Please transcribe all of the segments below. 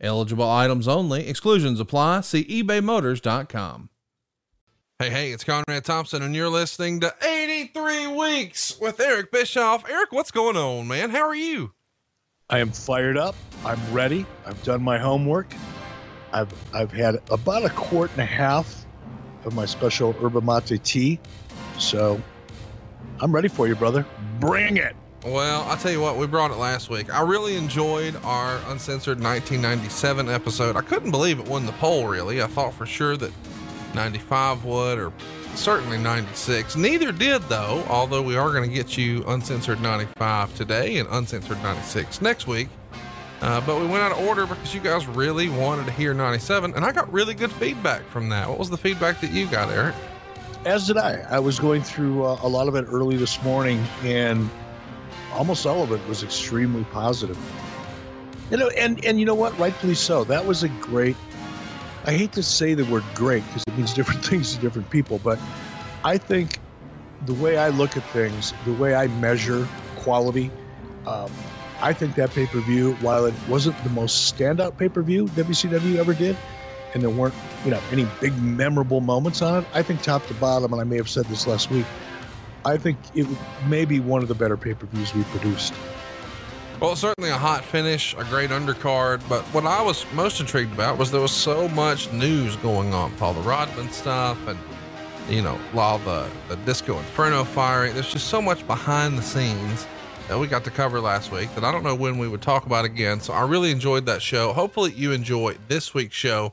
Eligible items only. Exclusions apply. See ebaymotors.com. Hey, hey, it's Conrad Thompson, and you're listening to 83 Weeks with Eric Bischoff. Eric, what's going on, man? How are you? I am fired up. I'm ready. I've done my homework. I've I've had about a quart and a half of my special yerba mate tea. So I'm ready for you, brother. Bring it. Well, I'll tell you what, we brought it last week. I really enjoyed our uncensored 1997 episode. I couldn't believe it won the poll, really. I thought for sure that 95 would, or certainly 96. Neither did, though, although we are going to get you uncensored 95 today and uncensored 96 next week. Uh, but we went out of order because you guys really wanted to hear 97, and I got really good feedback from that. What was the feedback that you got, Eric? As did I. I was going through uh, a lot of it early this morning, and almost all of it was extremely positive. You know, and and you know what? Rightfully so. That was a great. I hate to say the word great because it means different things to different people, but I think the way I look at things, the way I measure quality, um, I think that pay per view, while it wasn't the most standout pay per view WCW ever did, and there weren't you know any big memorable moments on it, I think top to bottom, and I may have said this last week, I think it may be one of the better pay per views we produced. Well, certainly a hot finish, a great undercard, but what I was most intrigued about was there was so much news going on, Paul the Rodman stuff, and you know, all the the Disco Inferno firing. There's just so much behind the scenes that we got to cover last week that I don't know when we would talk about again. So I really enjoyed that show. Hopefully you enjoy this week's show.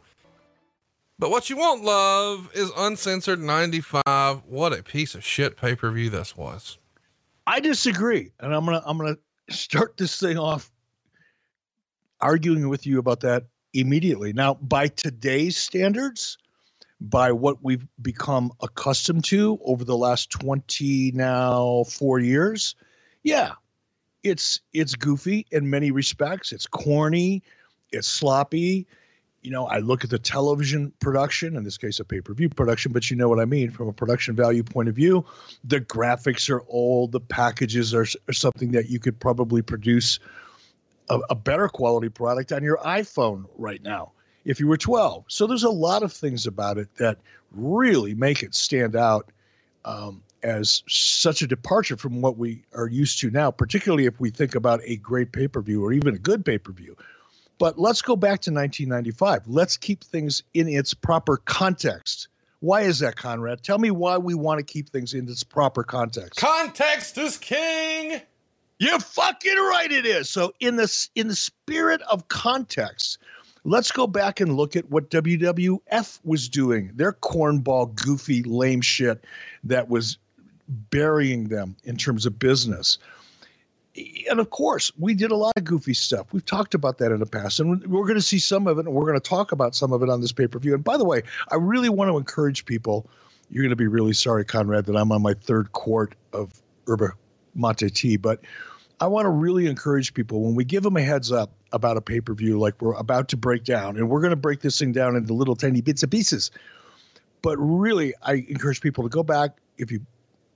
But what you won't love is Uncensored 95. What a piece of shit pay per view this was. I disagree, and I'm gonna I'm gonna start this thing off arguing with you about that immediately. Now, by today's standards, by what we've become accustomed to over the last 20 now four years, yeah, it's it's goofy in many respects. It's corny, it's sloppy you know, I look at the television production, in this case, a pay per view production, but you know what I mean from a production value point of view. The graphics are old, the packages are, are something that you could probably produce a, a, better quality product on your iPhone right now if you were 12. So there's a lot of things about it that really make it stand out um, as such a departure from what we are used to now, particularly if we think about a great pay per view or even a good pay per view. But let's go back to 1995. Let's keep things in its proper context. Why is that, Conrad? Tell me why we want to keep things in its proper context. Context is king. You're fucking right. It is. So in this in the spirit of context, let's go back and look at what WWF was doing. Their cornball, goofy, lame shit that was burying them in terms of business and of course, we did a lot of goofy stuff. We've talked about that in the past, and we're going to see some of it, and we're going to talk about some of it on this pay per view. And by the way, I really want to encourage people. You're going to be really sorry, Conrad, that I'm on my third quart of yerba mate tea, but I want to really encourage people when we give them a heads up about a pay per view like we're about to break down, and we're going to break this thing down into little tiny bits and pieces. But really, I encourage people to go back if you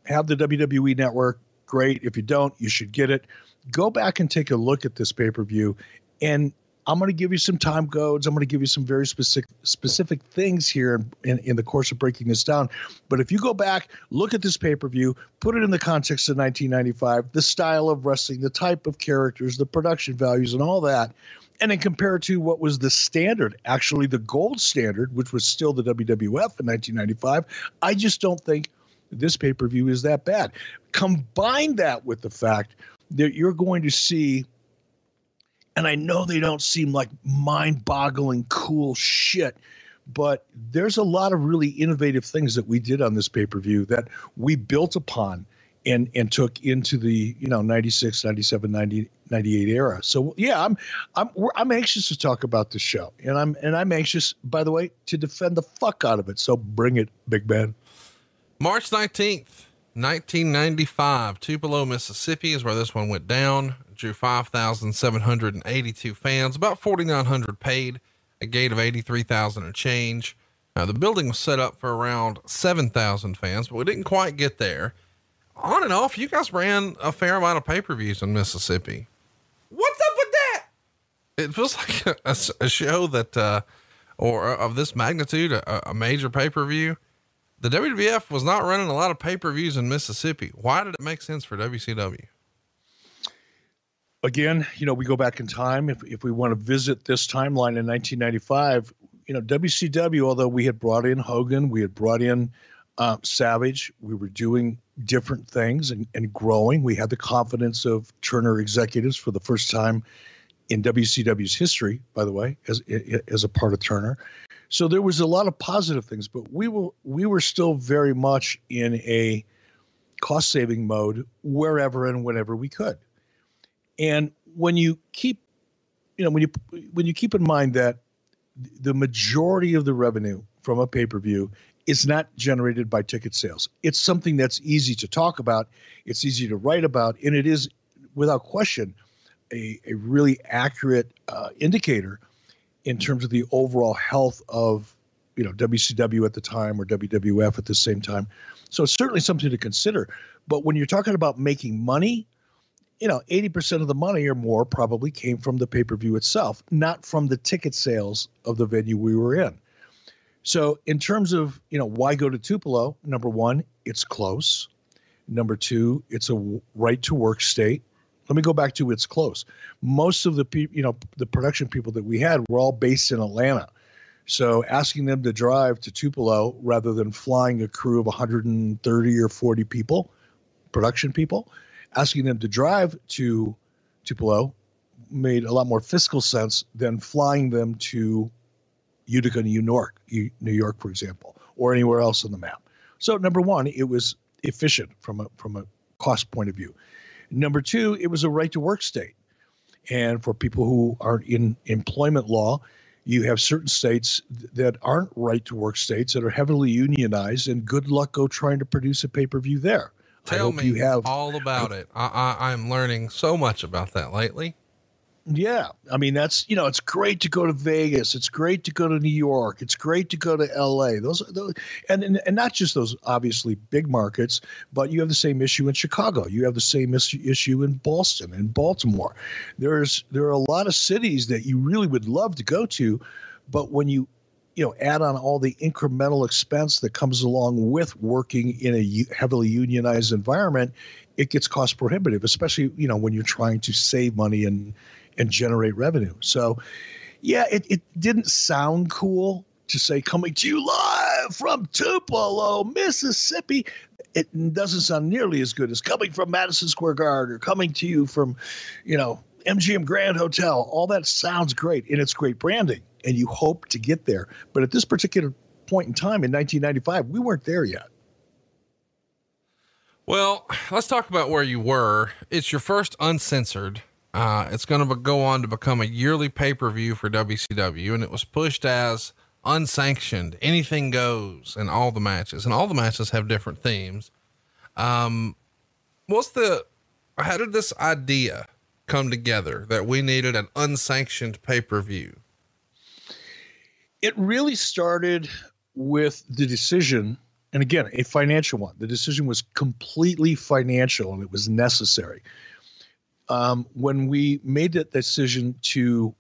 have the WWE network, great. If you don't, you should get it. Go back and take a look at this pay per view. And I'm going to give you some time codes. I'm going to give you some very specific specific things here in, in, in the course of breaking this down. But if you go back, look at this pay per view, put it in the context of 1995, the style of wrestling, the type of characters, the production values, and all that, and then compare it to what was the standard, actually the gold standard, which was still the WWF in 1995, I just don't think this pay per view is that bad. Combine that with the fact that you're going to see, and I know they don't seem like mind boggling cool shit, but there's a lot of really innovative things that we did on this pay per view that we built upon and and took into the you know 96 97 90, 98 era. So yeah i'm i'm i'm anxious to talk about the show. And i'm and i'm anxious by the way to defend the fuck out of it. So bring it big ben march 19th 1995 tupelo mississippi is where this one went down drew 5782 fans about 4900 paid a gate of 83,000 and change now the building was set up for around 7,000 fans, but we didn't quite get there. On and off, you guys ran a fair amount of pay per views in Mississippi. What's up with that? It feels like a, a, a show that, uh, or of this magnitude, a, a major pay per view. The WWF was not running a lot of pay per views in Mississippi. Why did it make sense for WCW? Again, you know, we go back in time. If, if we want to visit this timeline in 1995, you know, WCW, although we had brought in Hogan, we had brought in uh, Savage, we were doing different things and, and growing. We had the confidence of Turner executives for the first time in WCW's history, by the way, as as a part of Turner. So there was a lot of positive things, but we were we were still very much in a cost saving mode wherever and whenever we could. And when you keep, you know, when you when you keep in mind that the majority of the revenue from a pay per view is not generated by ticket sales. It's something that's easy to talk about, it's easy to write about, and it is, without question, a, a really accurate uh, indicator in terms of the overall health of you know WCW at the time or WWF at the same time. So it's certainly something to consider. But when you're talking about making money, you know, 80% of the money or more probably came from the pay per view itself, not from the ticket sales of the venue we were in. So, in terms of, you know, why go to Tupelo? Number one, it's close. Number two, it's a right to work state. Let me go back to it's close. Most of the people, you know, the production people that we had were all based in Atlanta. So asking them to drive to Tupelo rather than flying a crew of 130 or 40 people, production people, asking them to drive to Tupelo made a lot more fiscal sense than flying them to Utica, New York, New York, for example, or anywhere else on the map. So number one, it was efficient from a from a cost point of view. Number two, it was a right to work state, and for people who aren't in employment law, you have certain states that aren't right to work states that are heavily unionized, and good luck go trying to produce a pay per view there. Tell me you have all about it. I, I I'm learning so much about that lately. Yeah, I mean that's you know it's great to go to Vegas. It's great to go to New York. It's great to go to L.A. Those, those and, and and not just those obviously big markets, but you have the same issue in Chicago. You have the same issue in Boston and Baltimore. There's there are a lot of cities that you really would love to go to, but when you you know add on all the incremental expense that comes along with working in a heavily unionized environment it gets cost prohibitive especially you know when you're trying to save money and and generate revenue so yeah it, it didn't sound cool to say coming to you live from tupelo mississippi it doesn't sound nearly as good as coming from madison square garden or coming to you from you know mgm grand hotel all that sounds great and it's great branding and you hope to get there. But at this particular point in time in 1995, we weren't there yet. Well, let's talk about where you were. It's your first uncensored. Uh, it's going to go on to become a yearly pay per view for WCW, and it was pushed as unsanctioned. Anything goes in all the matches, and all the matches have different themes. Um, what's the? How did this idea come together that we needed an unsanctioned pay per view? it really started with the decision, and again, a financial one. The decision was completely financial and it was necessary. Um, when we made that decision to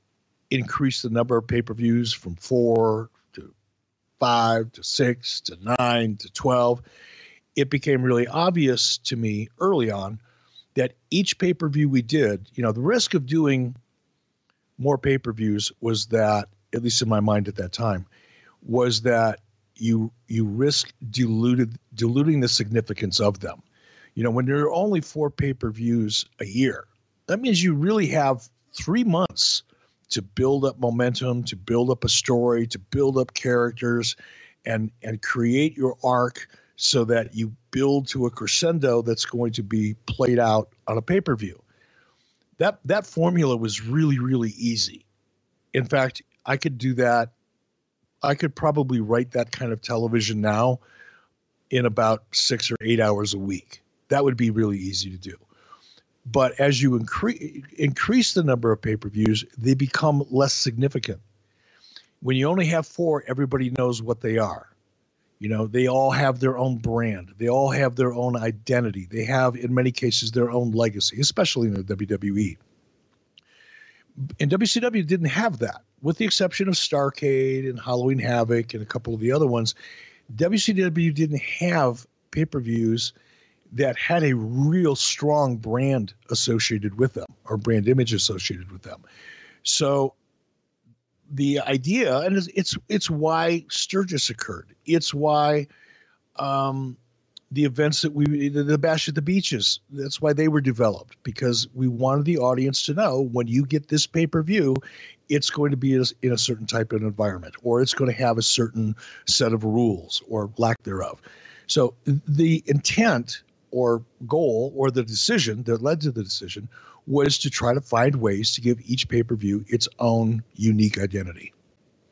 increase the number of pay per views from four to five to six to nine to 12, it became really obvious to me early on that each pay per view we did, you know, the risk of doing more pay per views was that at least in my mind at that time, was that you you risk diluted diluting the significance of them. You know, when there are only four pay per views a year, that means you really have three months to build up momentum, to build up a story, to build up characters, and and create your arc so that you build to a crescendo that's going to be played out on a pay-per-view. That that formula was really really easy. In fact, I could do that I could probably write that kind of television now in about 6 or 8 hours a week. That would be really easy to do. But as you increase increase the number of pay-per-views, they become less significant. When you only have 4, everybody knows what they are you know, they all have their own brand. They all have their own identity. They have, in many cases, their own legacy, especially in the WWE. And WCW didn't have that, with the exception of Starcade and Halloween Havoc and a couple of the other ones. WCW didn't have pay per views that had a real strong brand associated with them or brand image associated with them. So the idea, and it's, it's it's why Sturgis occurred. It's why um, the events that we the, the bash at the beaches. That's why they were developed because we wanted the audience to know when you get this pay per view, it's going to be in a certain type of environment, or it's going to have a certain set of rules or lack thereof. So the intent or goal or the decision that led to the decision was to try to find ways to give each pay per view its own unique identity.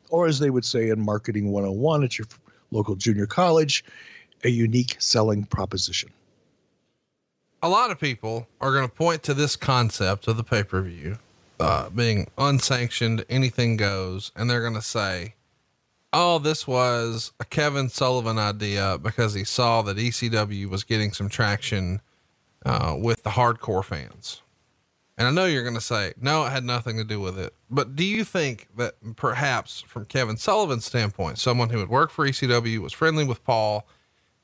Or, as they would say in Marketing 101 at your local junior college, a unique selling proposition. A lot of people are going to point to this concept of the pay per view uh, being unsanctioned, anything goes, and they're going to say, oh, this was a Kevin Sullivan idea because he saw that ECW was getting some traction uh, with the hardcore fans. And I know you're going to say, no, it had nothing to do with it. But do you think that perhaps from Kevin Sullivan's standpoint, someone who had worked for ECW, was friendly with Paul,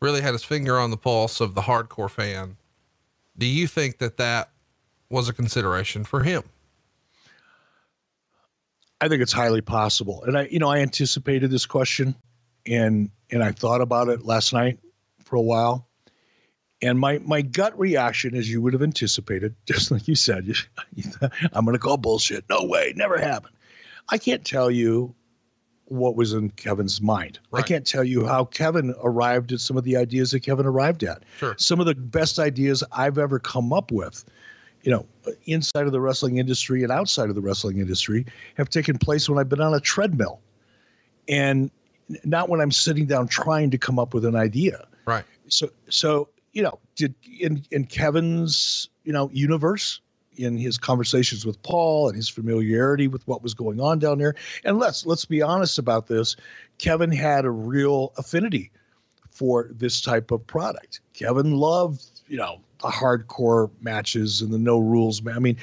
really had his finger on the pulse of the hardcore fan, do you think that that was a consideration for him? I think it's highly possible. And I, you know, I anticipated this question and, and I thought about it last night for a while. And my my gut reaction, as you would have anticipated, just like you said, you, I'm going to call bullshit. No way, never happened. I can't tell you what was in Kevin's mind. Right. I can't tell you how Kevin arrived at some of the ideas that Kevin arrived at. Sure. Some of the best ideas I've ever come up with, you know, inside of the wrestling industry and outside of the wrestling industry, have taken place when I've been on a treadmill, and not when I'm sitting down trying to come up with an idea. Right. So so you know, did in in Kevin's you know universe, in his conversations with Paul and his familiarity with what was going on down there. And let's let's be honest about this. Kevin had a real affinity for this type of product. Kevin loved, you know, the hardcore matches and the no rules. I mean,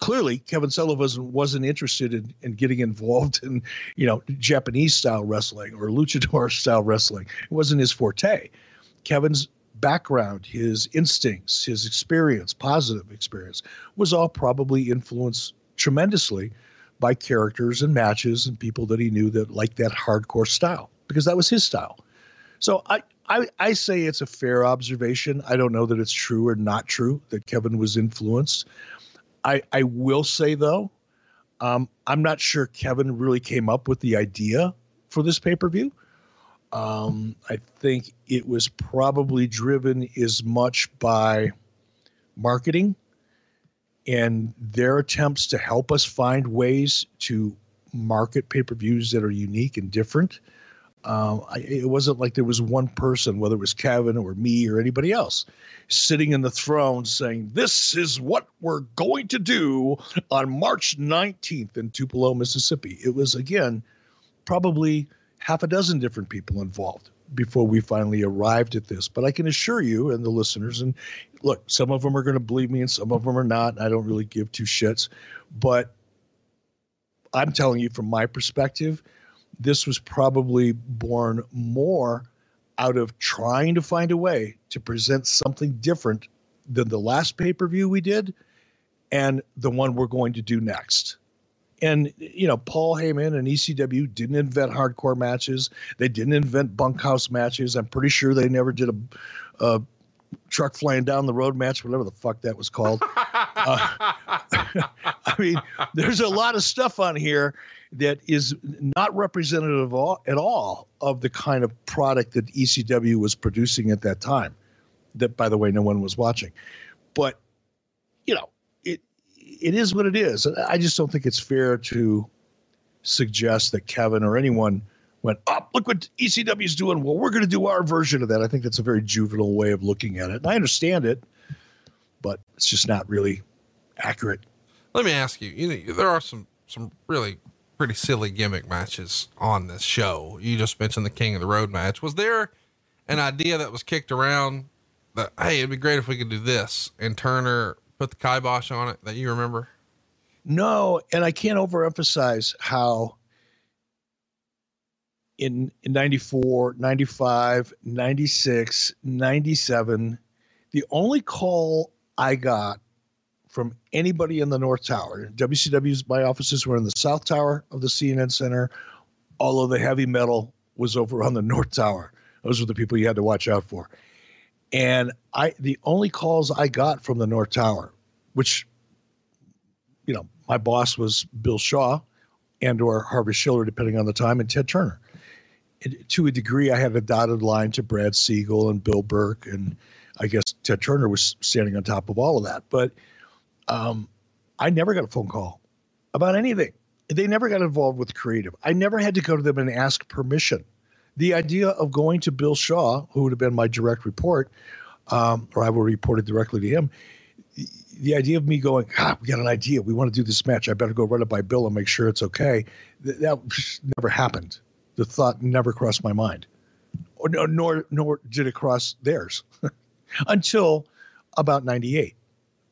clearly Kevin Sullivan wasn't interested in, in getting involved in, you know, Japanese style wrestling or luchador style wrestling. It wasn't his forte. Kevin's background, his instincts, his experience, positive experience, was all probably influenced tremendously by characters and matches and people that he knew that liked that hardcore style because that was his style. So I, I, I say it's a fair observation. I don't know that it's true or not true that Kevin was influenced. I, I will say though, um, I'm not sure Kevin really came up with the idea for this pay per view. Um, I think it was probably driven as much by marketing and their attempts to help us find ways to market pay per views that are unique and different. Um, I, it wasn't like there was one person, whether it was Kevin or me or anybody else, sitting in the throne saying, This is what we're going to do on March 19th in Tupelo, Mississippi. It was, again, probably half a dozen different people involved before we finally arrived at this. But I can assure you and the listeners, and look, some of them are going to believe me and some of them are not. I don't really give two shits. But I'm telling you from my perspective, this was probably born more out of trying to find a way to present something different than the last pay per view we did and the one we're going to do next. And you know, Paul Heyman and ECW didn't invent hardcore matches. They didn't invent bunkhouse matches. I'm pretty sure they never did a, a truck flying down the road match, whatever the fuck that was called. uh, I mean, there's a lot of stuff on here that is not representative all, at all of the kind of product that ECW was producing at that time. That, by the way, no one was watching. But you know, it it is what it is. I just don't think it's fair to suggest that Kevin or anyone went, "Oh, look what ECW is doing." Well, we're going to do our version of that. I think that's a very juvenile way of looking at it. And I understand it, but it's just not really accurate. Let me ask you. You know, there are some some really pretty silly gimmick matches on this show. You just mentioned the King of the Road match. Was there an idea that was kicked around that hey, it'd be great if we could do this, and Turner put the kibosh on it that you remember? No, and I can't overemphasize how in, in 94, 95, 96, 97, the only call I got from anybody in the North Tower, WCW's, my offices were in the South Tower of the CNN Center, although the heavy metal was over on the North Tower. Those were the people you had to watch out for. And I, the only calls I got from the North Tower, which, you know, my boss was Bill Shaw and or Harvey Schiller, depending on the time, and Ted Turner. And to a degree, I had a dotted line to Brad Siegel and Bill Burke, and I guess Ted Turner was standing on top of all of that. But um, I never got a phone call about anything. They never got involved with creative. I never had to go to them and ask permission. The idea of going to Bill Shaw, who would have been my direct report, um, or I would have reported directly to him, the idea of me going, ah, we got an idea. We want to do this match. I better go run it by Bill and make sure it's okay. Th- that never happened. The thought never crossed my mind, or nor nor did it cross theirs until about '98.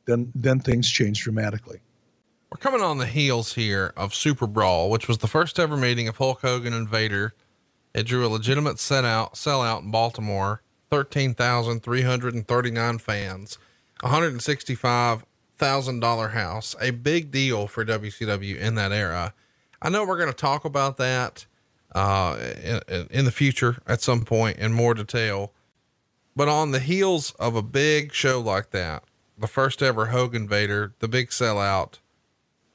Then then things changed dramatically. We're coming on the heels here of Super Brawl, which was the first ever meeting of Hulk Hogan and Vader. It drew a legitimate set out sellout in Baltimore, thirteen thousand three hundred and thirty nine fans. $165,000 house, a big deal for WCW in that era. I know we're going to talk about that uh, in, in the future at some point in more detail, but on the heels of a big show like that, the first ever Hogan Vader, the big sellout,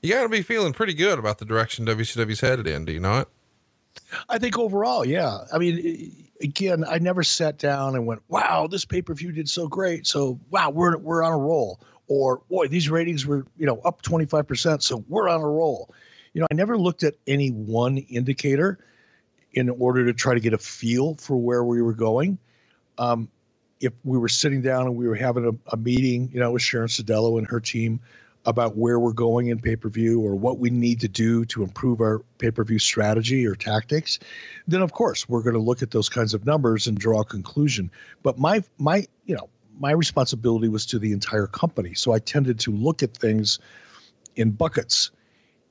you got to be feeling pretty good about the direction WCW's headed in, do you not? I think overall, yeah. I mean, again, I never sat down and went, "Wow, this pay per view did so great." So, wow, we're we're on a roll. Or, boy, these ratings were you know up twenty five percent, so we're on a roll. You know, I never looked at any one indicator in order to try to get a feel for where we were going. Um, if we were sitting down and we were having a, a meeting, you know, with Sharon Sadello and her team about where we're going in pay per view or what we need to do to improve our pay per view strategy or tactics, then of course we're going to look at those kinds of numbers and draw a conclusion. But my my you know my responsibility was to the entire company, so I tended to look at things in buckets.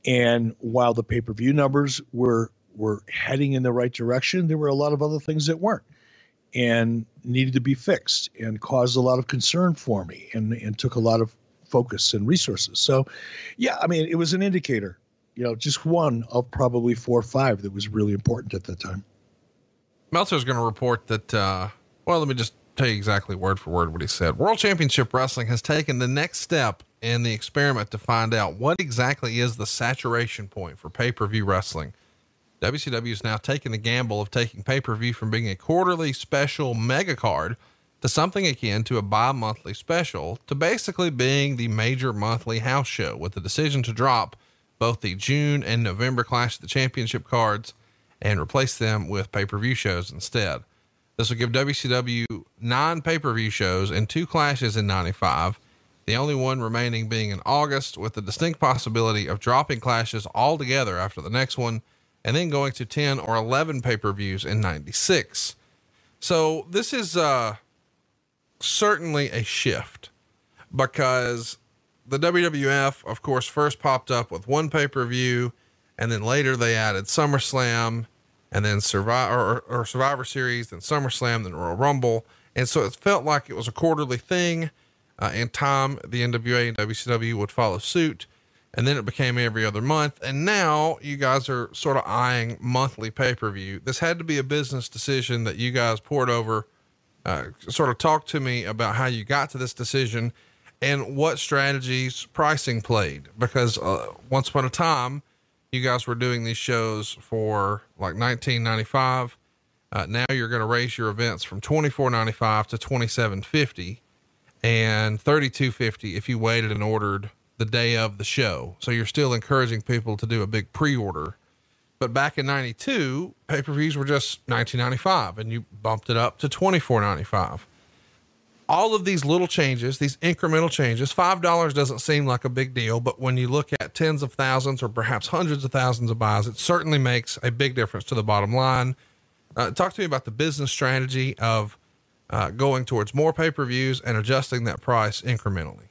And while the pay per view numbers were were heading in the right direction, there were a lot of other things that weren't and needed to be fixed and caused a lot of concern for me and, and took a lot of focus and resources. So, yeah, I mean, it was an indicator, you know, just one of probably four or five that was really important at that time. Meltzer's going to report that, uh, well, let me just tell you exactly word for word what he said. World Championship Wrestling has taken the next step in the experiment to find out what exactly is the saturation point for pay per view wrestling. WCW is now taking the gamble of taking pay per view from being a quarterly special mega card to something akin to a bi monthly special to basically being the major monthly house show with the decision to drop both the June and November Clash of the Championship cards and replace them with pay per view shows instead. This will give WCW nine pay per view shows and two clashes in 95, the only one remaining being in August, with the distinct possibility of dropping clashes altogether after the next one and then going to 10 or 11 pay per views in 96. So this is, uh, certainly a shift because the WWF, of course, first popped up with one pay per view, and then later they added SummerSlam, and then Survivor or, or, Survivor Series, then SummerSlam, then Royal Rumble, and so it felt like it was a quarterly thing. Uh, in time, the NWA and WCW would follow suit, and then it became every other month. And now you guys are sort of eyeing monthly pay per view. This had to be a business decision that you guys pored over uh, sort of talk to me about how you got to this decision and what strategies pricing played. Because uh, once upon a time, you guys were doing these shows for like 1995. Uh, now you're going to raise your events from 24.95 to 27.50 and 32.50 if you waited and ordered the day of the show. So you're still encouraging people to do a big pre-order. But back in 92, pay-per-views were just 19.95 and you bumped it up to 24.95 all of these little changes, these incremental changes, $5 doesn't seem like a big deal, but when you look at tens of thousands or perhaps hundreds of thousands of buys, it certainly makes a big difference to the bottom line. Uh, talk to me about the business strategy of uh, going towards more pay per views and adjusting that price incrementally.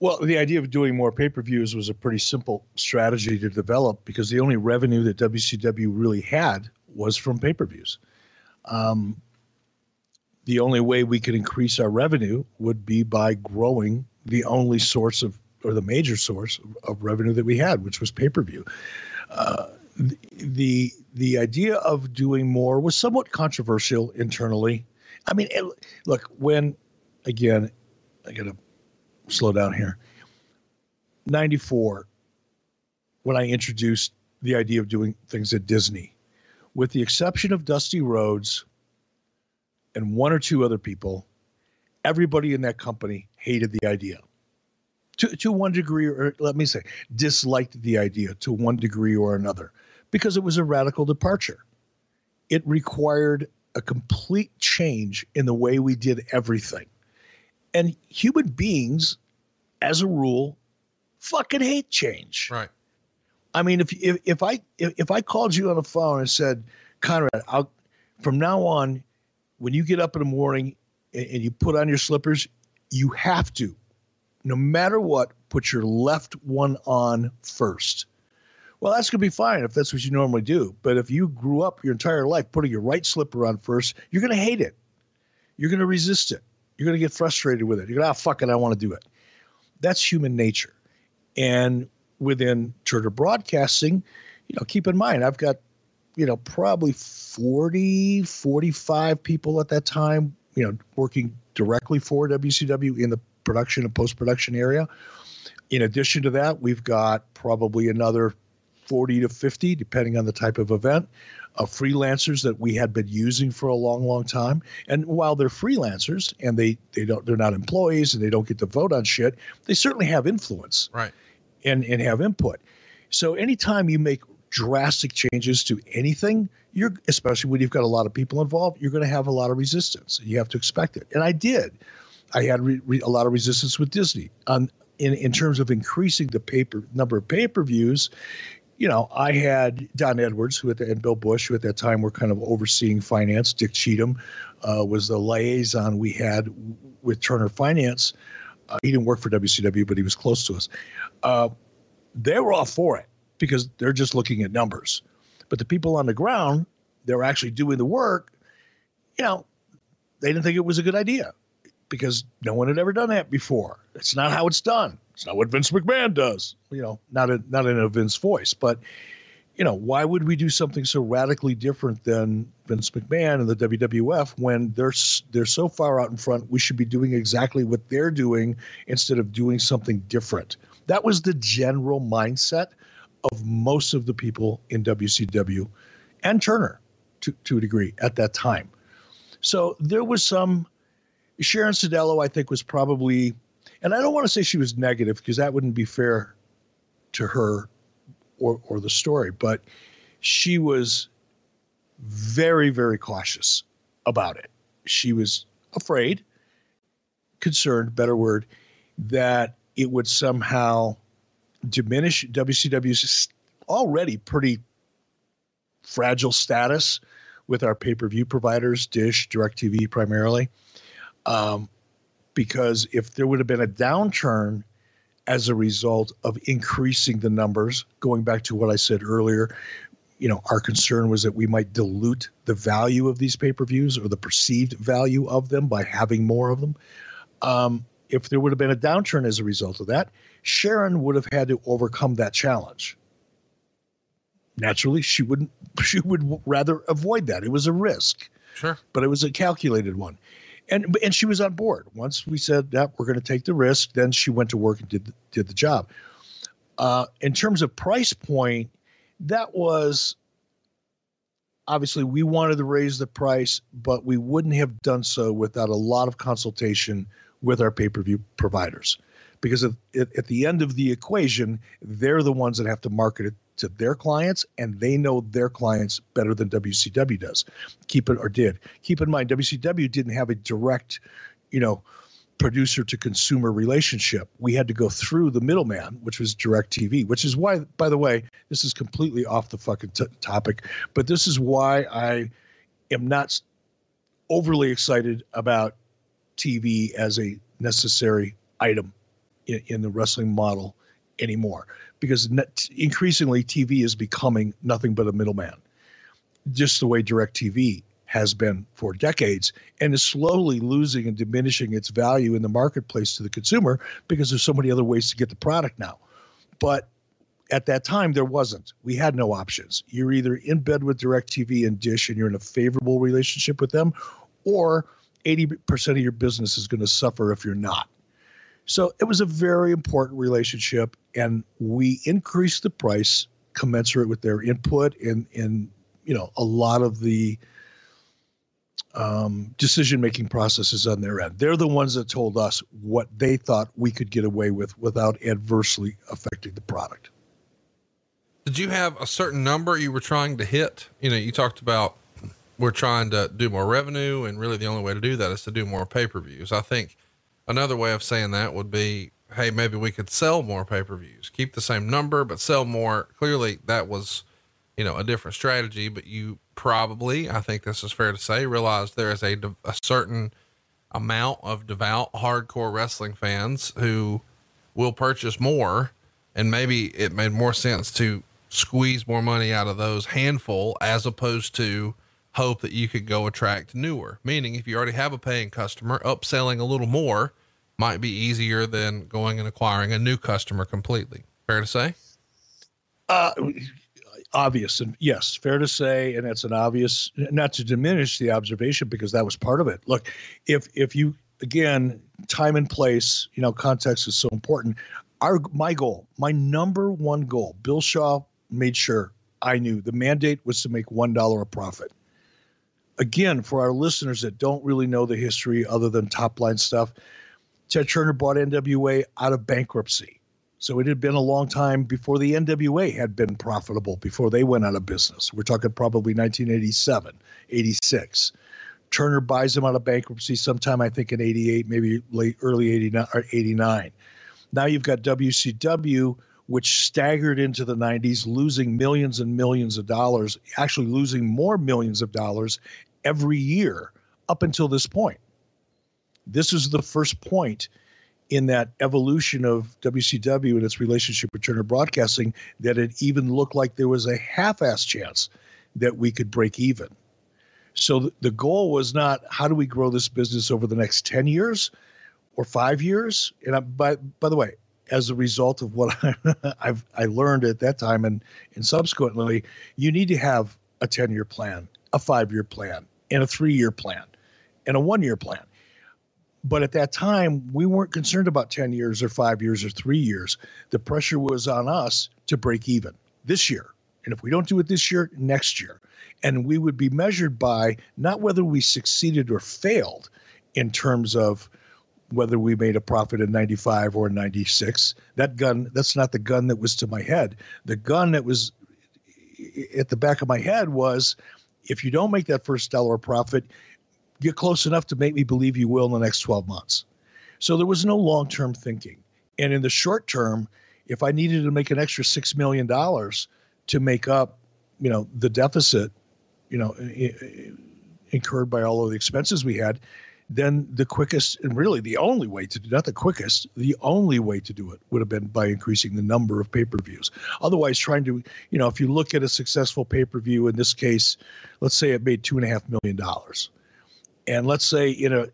Well, the idea of doing more pay per views was a pretty simple strategy to develop because the only revenue that WCW really had was from pay per views. Um, the only way we could increase our revenue would be by growing the only source of or the major source of revenue that we had, which was pay per view. Uh, the the idea of doing more was somewhat controversial internally. I mean, it, look when again, I got to slow down here. Ninety four, when I introduced the idea of doing things at Disney, with the exception of Dusty Rhodes and one or two other people, everybody in that company hated the idea. To, to one degree, or let me say, disliked the idea to one degree or another because it was a radical departure. It required a complete change in the way we did everything. And human beings, as a rule, fucking hate change. Right. I mean, if if, if I if, if I called you on the phone and said, Conrad, I'll from now on, when you get up in the morning and, and you put on your slippers, you have to, no matter what, put your left one on first. Well, that's going to be fine if that's what you normally do. But if you grew up your entire life putting your right slipper on first, you're going to hate it. You're going to resist it. You're going to get frustrated with it. You're going ah, fuck it, I want to do it. That's human nature. And within Turner Broadcasting, you know, keep in mind, I've got you know, probably 40, 45 people at that time, you know, working directly for WCW in the production and post production area. In addition to that, we've got probably another 40 to 50, depending on the type of event, of freelancers that we had been using for a long, long time. And while they're freelancers and they, they don't they're not employees and they don't get to vote on shit, they certainly have influence. Right. And and have input. So anytime you make drastic changes to anything, you're especially when you've got a lot of people involved, you're going to have a lot of resistance. You have to expect it, and I did. I had re, re, a lot of resistance with Disney on in in terms of increasing the paper number of pay per views. You know, I had Don Edwards, who at the, and Bill Bush, who at that time were kind of overseeing finance. Dick Cheatham uh, was the liaison we had with Turner Finance. Uh, he didn't work for WCW, but he was close to us. Uh, they were all for it because they're just looking at numbers. But the people on the ground, they're actually doing the work, you know, they didn't think it was a good idea because no one had ever done that before. It's not how it's done. It's not what Vince McMahon does. You know, not a, not in a Vince voice, but you know, why would we do something so radically different than Vince McMahon and the WWF when they're they're so far out in front? We should be doing exactly what they're doing instead of doing something different. That was the general mindset of most of the people in WCW and Turner to, to a degree at that time. So there was some. Sharon Sadello, I think, was probably, and I don't want to say she was negative because that wouldn't be fair to her or, or the story, but she was very, very cautious about it. She was afraid, concerned, better word, that it would somehow diminish WCW's already pretty fragile status with our pay per view providers, Dish, DirecTV primarily. Um, because if there would have been a downturn as a result of increasing the numbers, going back to what I said earlier, you know, our concern was that we might dilute the value of these pay per views or the perceived value of them by having more of them. Um, if there would have been a downturn as a result of that, Sharon would have had to overcome that challenge. Naturally, she wouldn't. She would rather avoid that. It was a risk, sure, but it was a calculated one, and and she was on board. Once we said that we're going to take the risk, then she went to work and did did the job. Uh, in terms of price point, that was obviously we wanted to raise the price, but we wouldn't have done so without a lot of consultation with our pay per view providers. Because at the end of the equation, they're the ones that have to market it to their clients, and they know their clients better than WCW does. Keep it or did. Keep in mind, WCW didn't have a direct, you know, producer to consumer relationship. We had to go through the middleman, which was DirecTV, which is why, by the way, this is completely off the fucking t- topic, but this is why I am not overly excited about TV as a necessary item in, in the wrestling model anymore because increasingly TV is becoming nothing but a middleman. Just the way DirecTV has been for decades and is slowly losing and diminishing its value in the marketplace to the consumer because there's so many other ways to get the product now. But at that time, there wasn't. We had no options. You're either in bed with DirecTV and Dish and you're in a favorable relationship with them, or 80% of your business is going to suffer if you're not. So it was a very important relationship, and we increased the price commensurate with their input and, and you know, a lot of the um, decision making processes on their end. They're the ones that told us what they thought we could get away with without adversely affecting the product. Did you have a certain number you were trying to hit? You know, you talked about we're trying to do more revenue, and really the only way to do that is to do more pay per views. I think another way of saying that would be hey, maybe we could sell more pay per views, keep the same number, but sell more. Clearly, that was, you know, a different strategy, but you probably, I think this is fair to say, realized there is a, a certain amount of devout hardcore wrestling fans who will purchase more. And maybe it made more sense to squeeze more money out of those handful as opposed to hope that you could go attract newer. Meaning, if you already have a paying customer, upselling a little more might be easier than going and acquiring a new customer completely. Fair to say? Uh, obvious and yes fair to say and that's an obvious not to diminish the observation because that was part of it look if if you again time and place you know context is so important our my goal my number one goal bill shaw made sure i knew the mandate was to make one dollar a profit again for our listeners that don't really know the history other than top line stuff ted turner bought nwa out of bankruptcy so it had been a long time before the NWA had been profitable, before they went out of business. We're talking probably 1987, 86. Turner buys them out of bankruptcy sometime, I think, in 88, maybe late, early 89, or 89. Now you've got WCW, which staggered into the 90s, losing millions and millions of dollars, actually losing more millions of dollars every year up until this point. This is the first point in that evolution of WCW and its relationship with Turner Broadcasting that it even looked like there was a half-ass chance that we could break even. So the goal was not how do we grow this business over the next 10 years or 5 years? And I, by by the way, as a result of what I, I've I learned at that time and and subsequently, you need to have a 10-year plan, a 5-year plan, and a 3-year plan, and a 1-year plan but at that time, we weren't concerned about 10 years or five years or three years. The pressure was on us to break even this year. And if we don't do it this year, next year. And we would be measured by not whether we succeeded or failed in terms of whether we made a profit in 95 or 96. That gun, that's not the gun that was to my head. The gun that was at the back of my head was if you don't make that first dollar profit, get close enough to make me believe you will in the next 12 months. So there was no long term thinking. And in the short term, if I needed to make an extra $6 million to make up, you know, the deficit, you know, incurred by all of the expenses we had, then the quickest and really the only way to do not the quickest, the only way to do it would have been by increasing the number of pay-per-views. Otherwise, trying to, you know, if you look at a successful pay-per-view in this case, let's say it made two and a half million dollars and let's say you know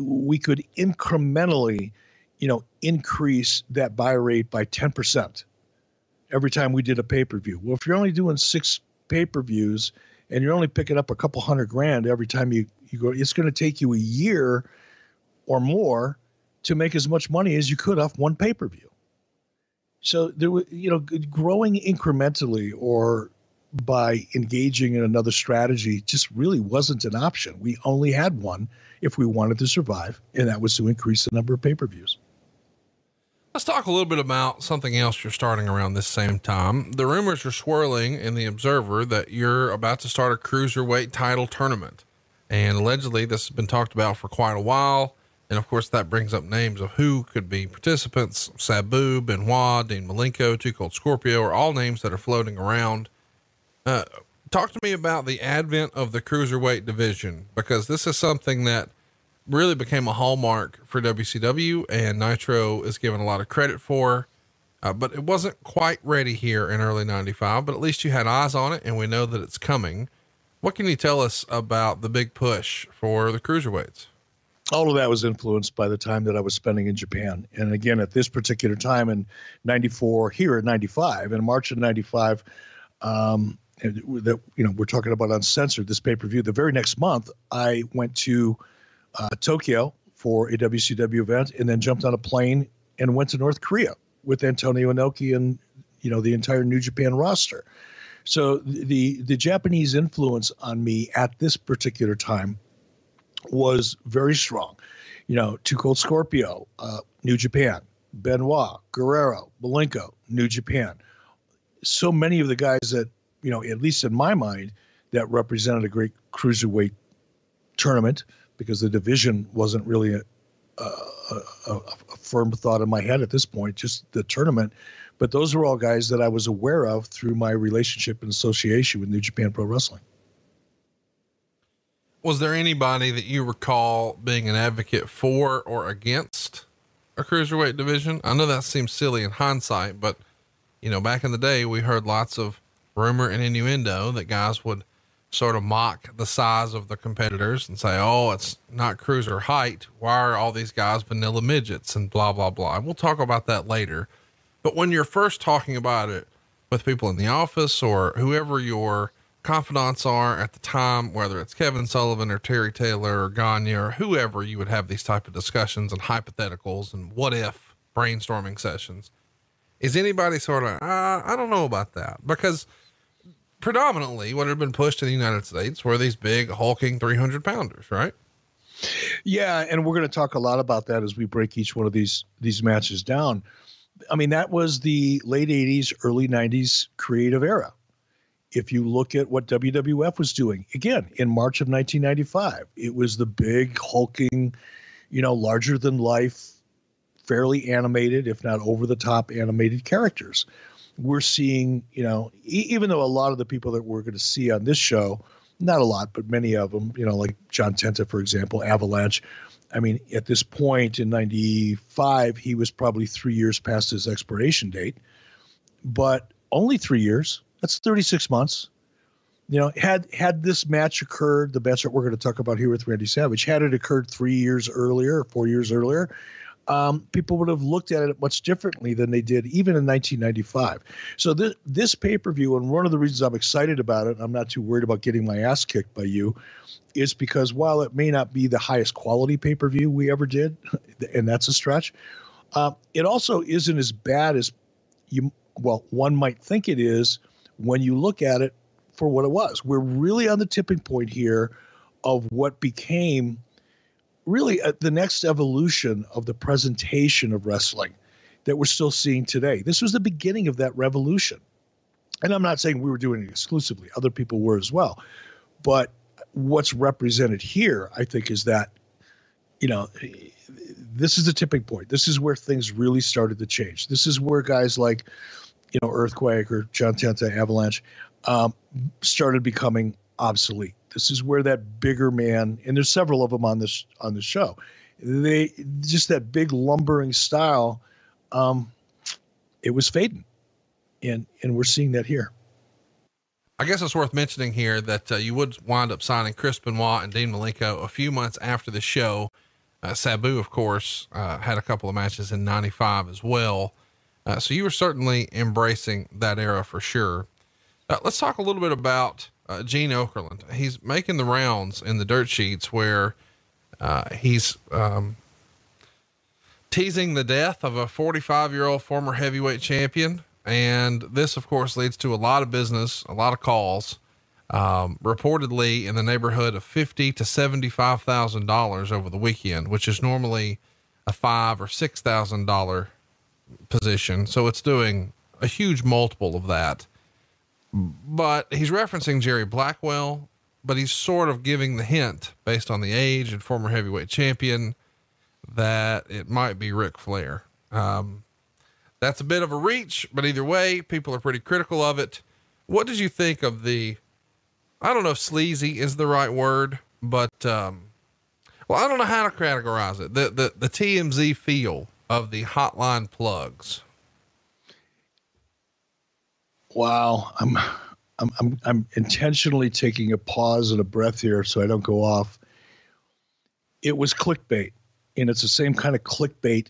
we could incrementally you know increase that buy rate by 10% every time we did a pay-per-view. Well if you're only doing six pay-per-views and you're only picking up a couple hundred grand every time you, you go it's going to take you a year or more to make as much money as you could off one pay-per-view. So there you know, growing incrementally or by engaging in another strategy just really wasn't an option. We only had one if we wanted to survive, and that was to increase the number of pay per views. Let's talk a little bit about something else you're starting around this same time. The rumors are swirling in the Observer that you're about to start a cruiserweight title tournament. And allegedly, this has been talked about for quite a while. And of course, that brings up names of who could be participants. Sabu, Benoit, Dean Malenko, Too Cold Scorpio are all names that are floating around. Uh, talk to me about the advent of the cruiserweight division because this is something that really became a hallmark for WCW and Nitro is given a lot of credit for. Uh, but it wasn't quite ready here in early 95, but at least you had eyes on it and we know that it's coming. What can you tell us about the big push for the cruiserweights? All of that was influenced by the time that I was spending in Japan. And again, at this particular time in 94, here at 95, in March of 95, um, that, you know, we're talking about uncensored, this pay per view. The very next month, I went to uh, Tokyo for a WCW event, and then jumped on a plane and went to North Korea with Antonio Inoki and you know the entire New Japan roster. So the the Japanese influence on me at this particular time was very strong. You know, Too Cold Scorpio, uh, New Japan, Benoit, Guerrero, Malenko, New Japan. So many of the guys that you know, at least in my mind, that represented a great cruiserweight tournament because the division wasn't really a, a, a, a, firm thought in my head at this point, just the tournament. But those were all guys that I was aware of through my relationship and association with New Japan Pro Wrestling. Was there anybody that you recall being an advocate for or against a cruiserweight division? I know that seems silly in hindsight, but you know, back in the day, we heard lots of rumor and innuendo that guys would sort of mock the size of the competitors and say, oh, it's not cruiser height. Why are all these guys vanilla midgets and blah, blah, blah. And we'll talk about that later. But when you're first talking about it with people in the office or whoever your confidants are at the time, whether it's Kevin Sullivan or Terry Taylor or Gagne or whoever, you would have these type of discussions and hypotheticals and what if brainstorming sessions. Is anybody sort of, uh, I don't know about that because predominantly what had been pushed in the United States were these big hulking 300 pounders, right? Yeah, and we're going to talk a lot about that as we break each one of these these matches down. I mean, that was the late 80s, early 90s creative era. If you look at what WWF was doing, again, in March of 1995, it was the big hulking, you know, larger than life, fairly animated, if not over the top animated characters we're seeing, you know, e- even though a lot of the people that we're going to see on this show, not a lot, but many of them, you know, like John Tenta, for example, Avalanche. I mean, at this point in 95, he was probably three years past his expiration date, but only three years. That's 36 months. You know, had had this match occurred, the match that we're going to talk about here with Randy Savage, had it occurred three years earlier, four years earlier, um, people would have looked at it much differently than they did even in 1995. So this this pay per view, and one of the reasons I'm excited about it, I'm not too worried about getting my ass kicked by you, is because while it may not be the highest quality pay per view we ever did, and that's a stretch, uh, it also isn't as bad as you well one might think it is when you look at it for what it was. We're really on the tipping point here of what became really uh, the next evolution of the presentation of wrestling that we're still seeing today. This was the beginning of that revolution. And I'm not saying we were doing it exclusively, other people were as well. But what's represented here, I think, is that, you know, this is the tipping point. This is where things really started to change. This is where guys like, you know, Earthquake or John Tenta, Avalanche, um, started becoming obsolete. This is where that bigger man, and there's several of them on this on the show. They just that big lumbering style. Um, it was fading, and and we're seeing that here. I guess it's worth mentioning here that uh, you would wind up signing Chris Benoit and Dean Malenko a few months after the show. Uh, Sabu, of course, uh, had a couple of matches in '95 as well. Uh, so you were certainly embracing that era for sure. Uh, let's talk a little bit about uh, Gene Okerlund. He's making the rounds in the dirt sheets where uh, he's um, teasing the death of a 45 year old former heavyweight champion. And this, of course, leads to a lot of business, a lot of calls, um, reportedly in the neighborhood of fifty to seventy-five thousand dollars over the weekend, which is normally a five or six thousand dollar position. So it's doing a huge multiple of that. But he's referencing Jerry Blackwell, but he's sort of giving the hint based on the age and former heavyweight champion that it might be Ric Flair. Um, that's a bit of a reach, but either way, people are pretty critical of it. What did you think of the, I don't know if sleazy is the right word, but, um, well, I don't know how to categorize it. The, the, the TMZ feel of the hotline plugs. Wow. I'm, I'm, I'm, I'm intentionally taking a pause and a breath here so I don't go off. It was clickbait, and it's the same kind of clickbait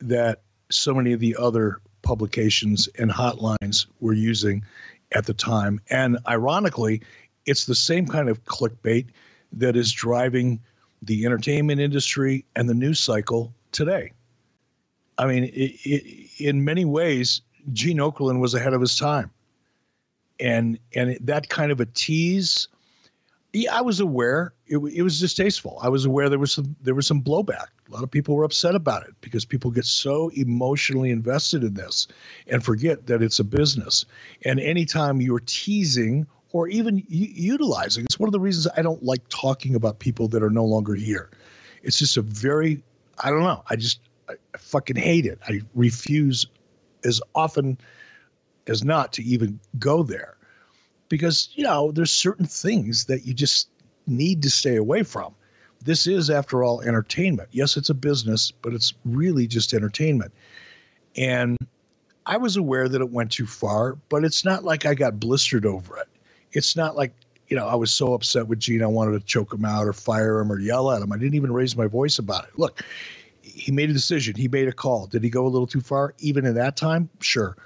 that so many of the other publications and hotlines were using at the time. And ironically, it's the same kind of clickbait that is driving the entertainment industry and the news cycle today. I mean, it, it, in many ways, Gene Okerlund was ahead of his time and and that kind of a tease yeah, I was aware it, it was distasteful. I was aware there was some there was some blowback. A lot of people were upset about it because people get so emotionally invested in this and forget that it's a business. And anytime you're teasing or even utilizing, it's one of the reasons I don't like talking about people that are no longer here. It's just a very I don't know. I just I, fucking hate it. I refuse as often as not to even go there. Because you know there's certain things that you just need to stay away from. This is after all entertainment. Yes it's a business but it's really just entertainment. And i was aware that it went too far but it's not like i got blistered over it. It's not like you know i was so upset with gene i wanted to choke him out or fire him or yell at him. I didn't even raise my voice about it. Look he made a decision. He made a call. Did he go a little too far even in that time? Sure.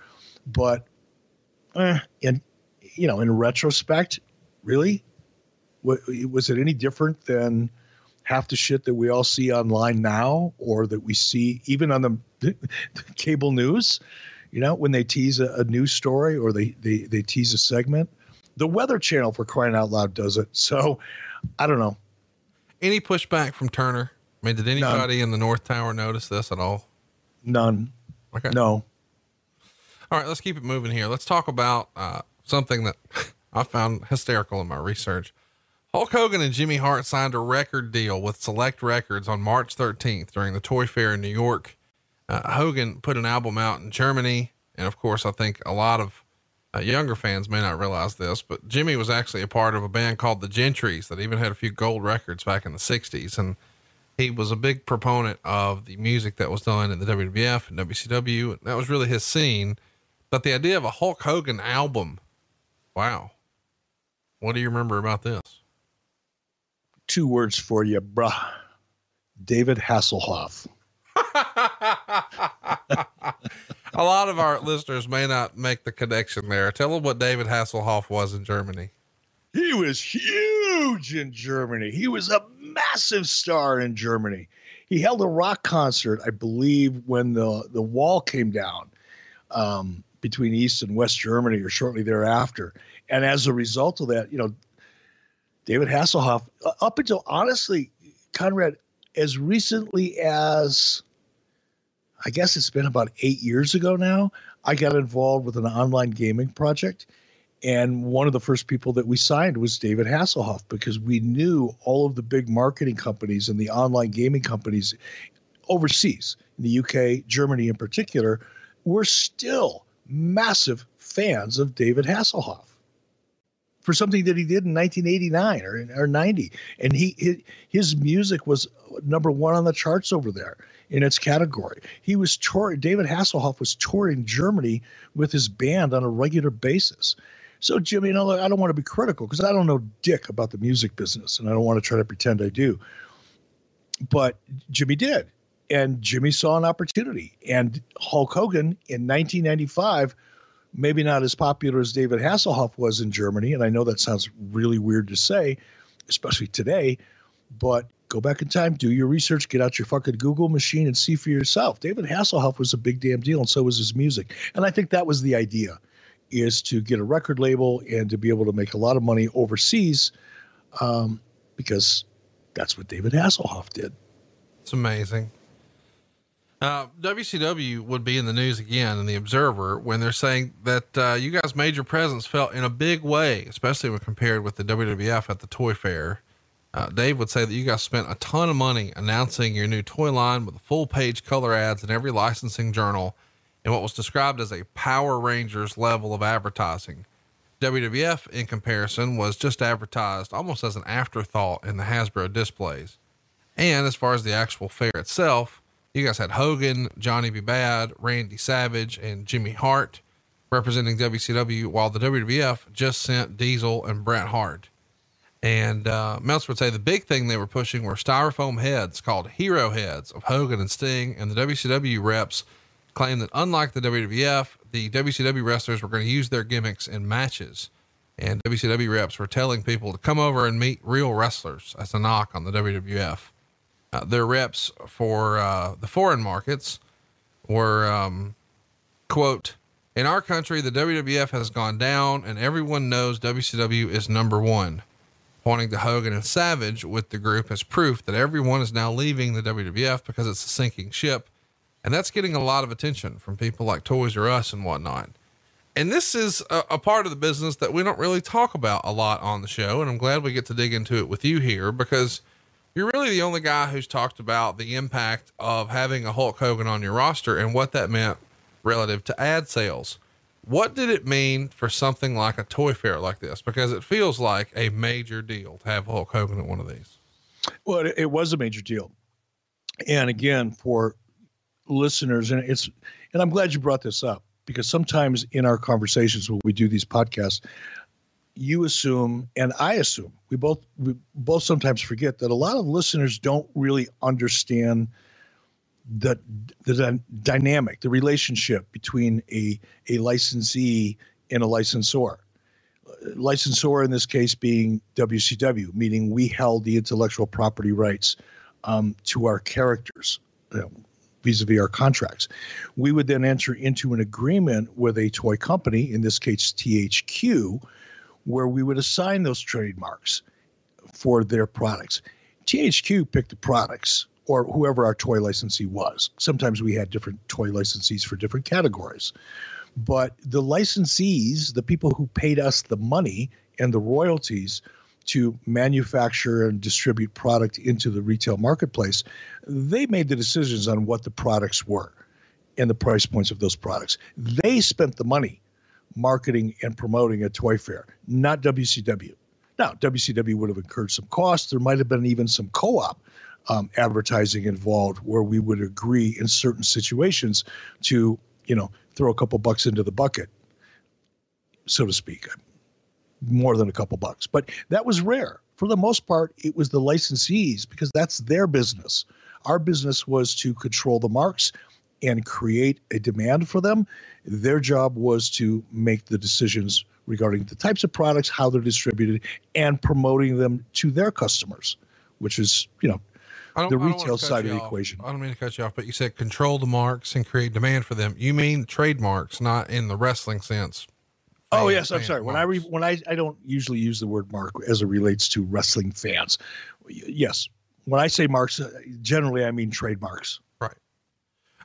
But eh, and you know, in retrospect, really, was it any different than half the shit that we all see online now, or that we see even on the, the cable news? You know, when they tease a, a news story or they, they they tease a segment, the Weather Channel for crying out loud does it. So, I don't know. Any pushback from Turner? I mean, did anybody None. in the North Tower notice this at all? None. Okay. No. All right, let's keep it moving here. Let's talk about uh, something that I found hysterical in my research. Hulk Hogan and Jimmy Hart signed a record deal with Select Records on March 13th during the Toy Fair in New York. Uh, Hogan put an album out in Germany. And of course, I think a lot of uh, younger fans may not realize this, but Jimmy was actually a part of a band called the Gentrys that even had a few gold records back in the 60s. And he was a big proponent of the music that was done in the WWF and WCW. And that was really his scene. But the idea of a Hulk Hogan album Wow. What do you remember about this? Two words for you, bruh. David Hasselhoff. a lot of our listeners may not make the connection there. Tell them what David Hasselhoff was in Germany. He was huge in Germany. He was a massive star in Germany. He held a rock concert, I believe, when the, the wall came down. Um, between East and West Germany or shortly thereafter. And as a result of that, you know, David Hasselhoff, uh, up until honestly, Conrad, as recently as I guess it's been about eight years ago now, I got involved with an online gaming project. And one of the first people that we signed was David Hasselhoff because we knew all of the big marketing companies and the online gaming companies overseas, in the UK, Germany in particular, were still massive fans of David Hasselhoff for something that he did in 1989 or, or 90. And he his music was number one on the charts over there in its category. He was touring, David Hasselhoff was touring Germany with his band on a regular basis. So, Jimmy, you know, I don't want to be critical because I don't know dick about the music business and I don't want to try to pretend I do. But Jimmy did and Jimmy saw an opportunity. And Hulk Hogan in 1995, maybe not as popular as David Hasselhoff was in Germany, and I know that sounds really weird to say, especially today, But go back in time, do your research, get out your fucking Google machine and see for yourself. David Hasselhoff was a big damn deal, and so was his music. And I think that was the idea, is to get a record label and to be able to make a lot of money overseas, um, because that's what David Hasselhoff did. It's amazing. Uh, WCW would be in the news again in the Observer when they're saying that uh, you guys' major presence felt in a big way, especially when compared with the WWF at the Toy Fair. Uh, Dave would say that you guys spent a ton of money announcing your new toy line with full page color ads in every licensing journal and what was described as a Power Rangers level of advertising. WWF, in comparison, was just advertised almost as an afterthought in the Hasbro displays. And as far as the actual fair itself, you guys had Hogan, Johnny B. Badd, Randy Savage, and Jimmy Hart representing WCW, while the WWF just sent Diesel and Bret Hart. And uh, Meltzer would say the big thing they were pushing were styrofoam heads called hero heads of Hogan and Sting. And the WCW reps claimed that unlike the WWF, the WCW wrestlers were going to use their gimmicks in matches. And WCW reps were telling people to come over and meet real wrestlers as a knock on the WWF. Uh, their reps for uh, the foreign markets were, um, quote, in our country, the WWF has gone down and everyone knows WCW is number one pointing to Hogan and Savage with the group as proof that everyone is now leaving the WWF because it's a sinking ship. And that's getting a lot of attention from people like Toys R Us and whatnot. And this is a, a, part of the business that we don't really talk about a lot on the show. And I'm glad we get to dig into it with you here because you're really the only guy who's talked about the impact of having a Hulk Hogan on your roster and what that meant relative to ad sales. What did it mean for something like a toy fair like this? Because it feels like a major deal to have Hulk Hogan at one of these. Well, it, was a major deal. And again, for listeners, and it's, and I'm glad you brought this up because sometimes in our conversations when we do these podcasts, you assume and I assume we both we both sometimes forget that a lot of listeners don't really understand the the dynamic, the relationship between a a licensee and a licensor. Licensor in this case being WCW, meaning we held the intellectual property rights um, to our characters you know, vis-a-vis our contracts. We would then enter into an agreement with a toy company, in this case THQ, where we would assign those trademarks for their products. THQ picked the products or whoever our toy licensee was. Sometimes we had different toy licensees for different categories. But the licensees, the people who paid us the money and the royalties to manufacture and distribute product into the retail marketplace, they made the decisions on what the products were and the price points of those products. They spent the money marketing and promoting a toy fair, not WCW. Now, WCW would have incurred some costs. There might have been even some co op um, advertising involved where we would agree in certain situations to, you know, throw a couple bucks into the bucket, so to speak, more than a couple bucks. But that was rare. For the most part, it was the licensees because that's their business. Our business was to control the marks and create a demand for them. Their job was to make the decisions regarding the types of products, how they're distributed, and promoting them to their customers, which is, you know, the retail side of the off. equation. I don't mean to cut you off, but you said control the marks and create demand for them. You mean trademarks, not in the wrestling sense. oh yes, I'm sorry. When I re, when I I don't usually use the word mark as it relates to wrestling fans. Yes, when I say marks, uh, generally I mean trademarks.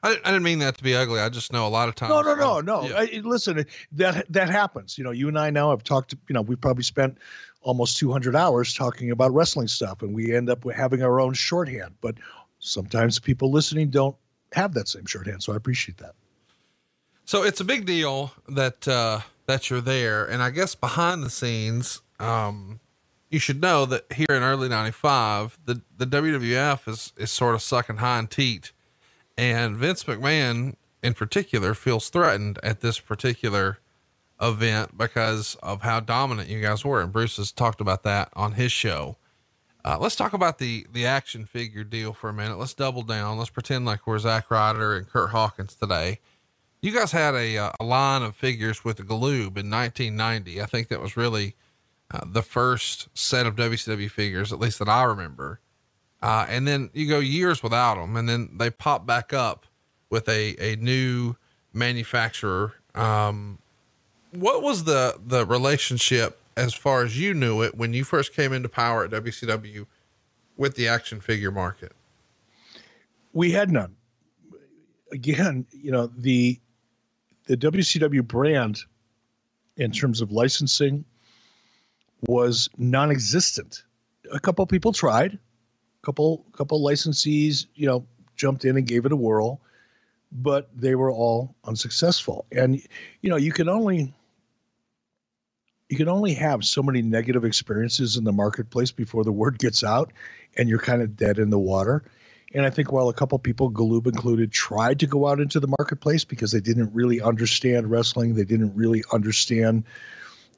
I, I didn't mean that to be ugly. I just know a lot of times. No, no, no, no. Yeah. I, listen, that that happens. You know, you and I now have talked. You know, we've probably spent almost 200 hours talking about wrestling stuff, and we end up having our own shorthand. But sometimes people listening don't have that same shorthand, so I appreciate that. So it's a big deal that uh, that you're there, and I guess behind the scenes, um, you should know that here in early '95, the the WWF is is sort of sucking hind teat, and Vince McMahon in particular feels threatened at this particular event because of how dominant you guys were. And Bruce has talked about that on his show. Uh, let's talk about the the action figure deal for a minute. Let's double down. Let's pretend like we're Zack Ryder and Kurt Hawkins today. You guys had a, uh, a line of figures with Galoob in 1990. I think that was really uh, the first set of WCW figures, at least that I remember. Uh, and then you go years without them, and then they pop back up with a, a new manufacturer. Um, what was the, the relationship as far as you knew it when you first came into power at WCW with the action figure market? We had none. Again, you know, the, the WCW brand in terms of licensing was non-existent. A couple people tried, couple couple licensees, you know, jumped in and gave it a whirl, but they were all unsuccessful. And you know, you can only you can only have so many negative experiences in the marketplace before the word gets out and you're kind of dead in the water. And I think while a couple people, Galoob included, tried to go out into the marketplace because they didn't really understand wrestling, they didn't really understand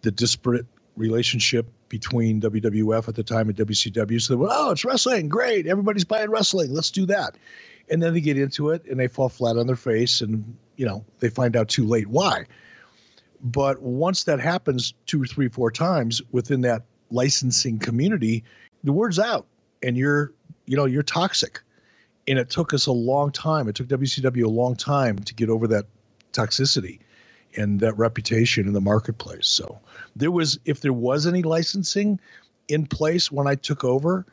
the disparate relationship between WWF at the time and WCW. So they went, oh, it's wrestling. Great. Everybody's buying wrestling. Let's do that. And then they get into it and they fall flat on their face and, you know, they find out too late why. But once that happens two three, four times within that licensing community, the word's out and you're, you know, you're toxic. And it took us a long time. It took WCW a long time to get over that toxicity and that reputation in the marketplace. So there was, if there was any licensing in place when I took over,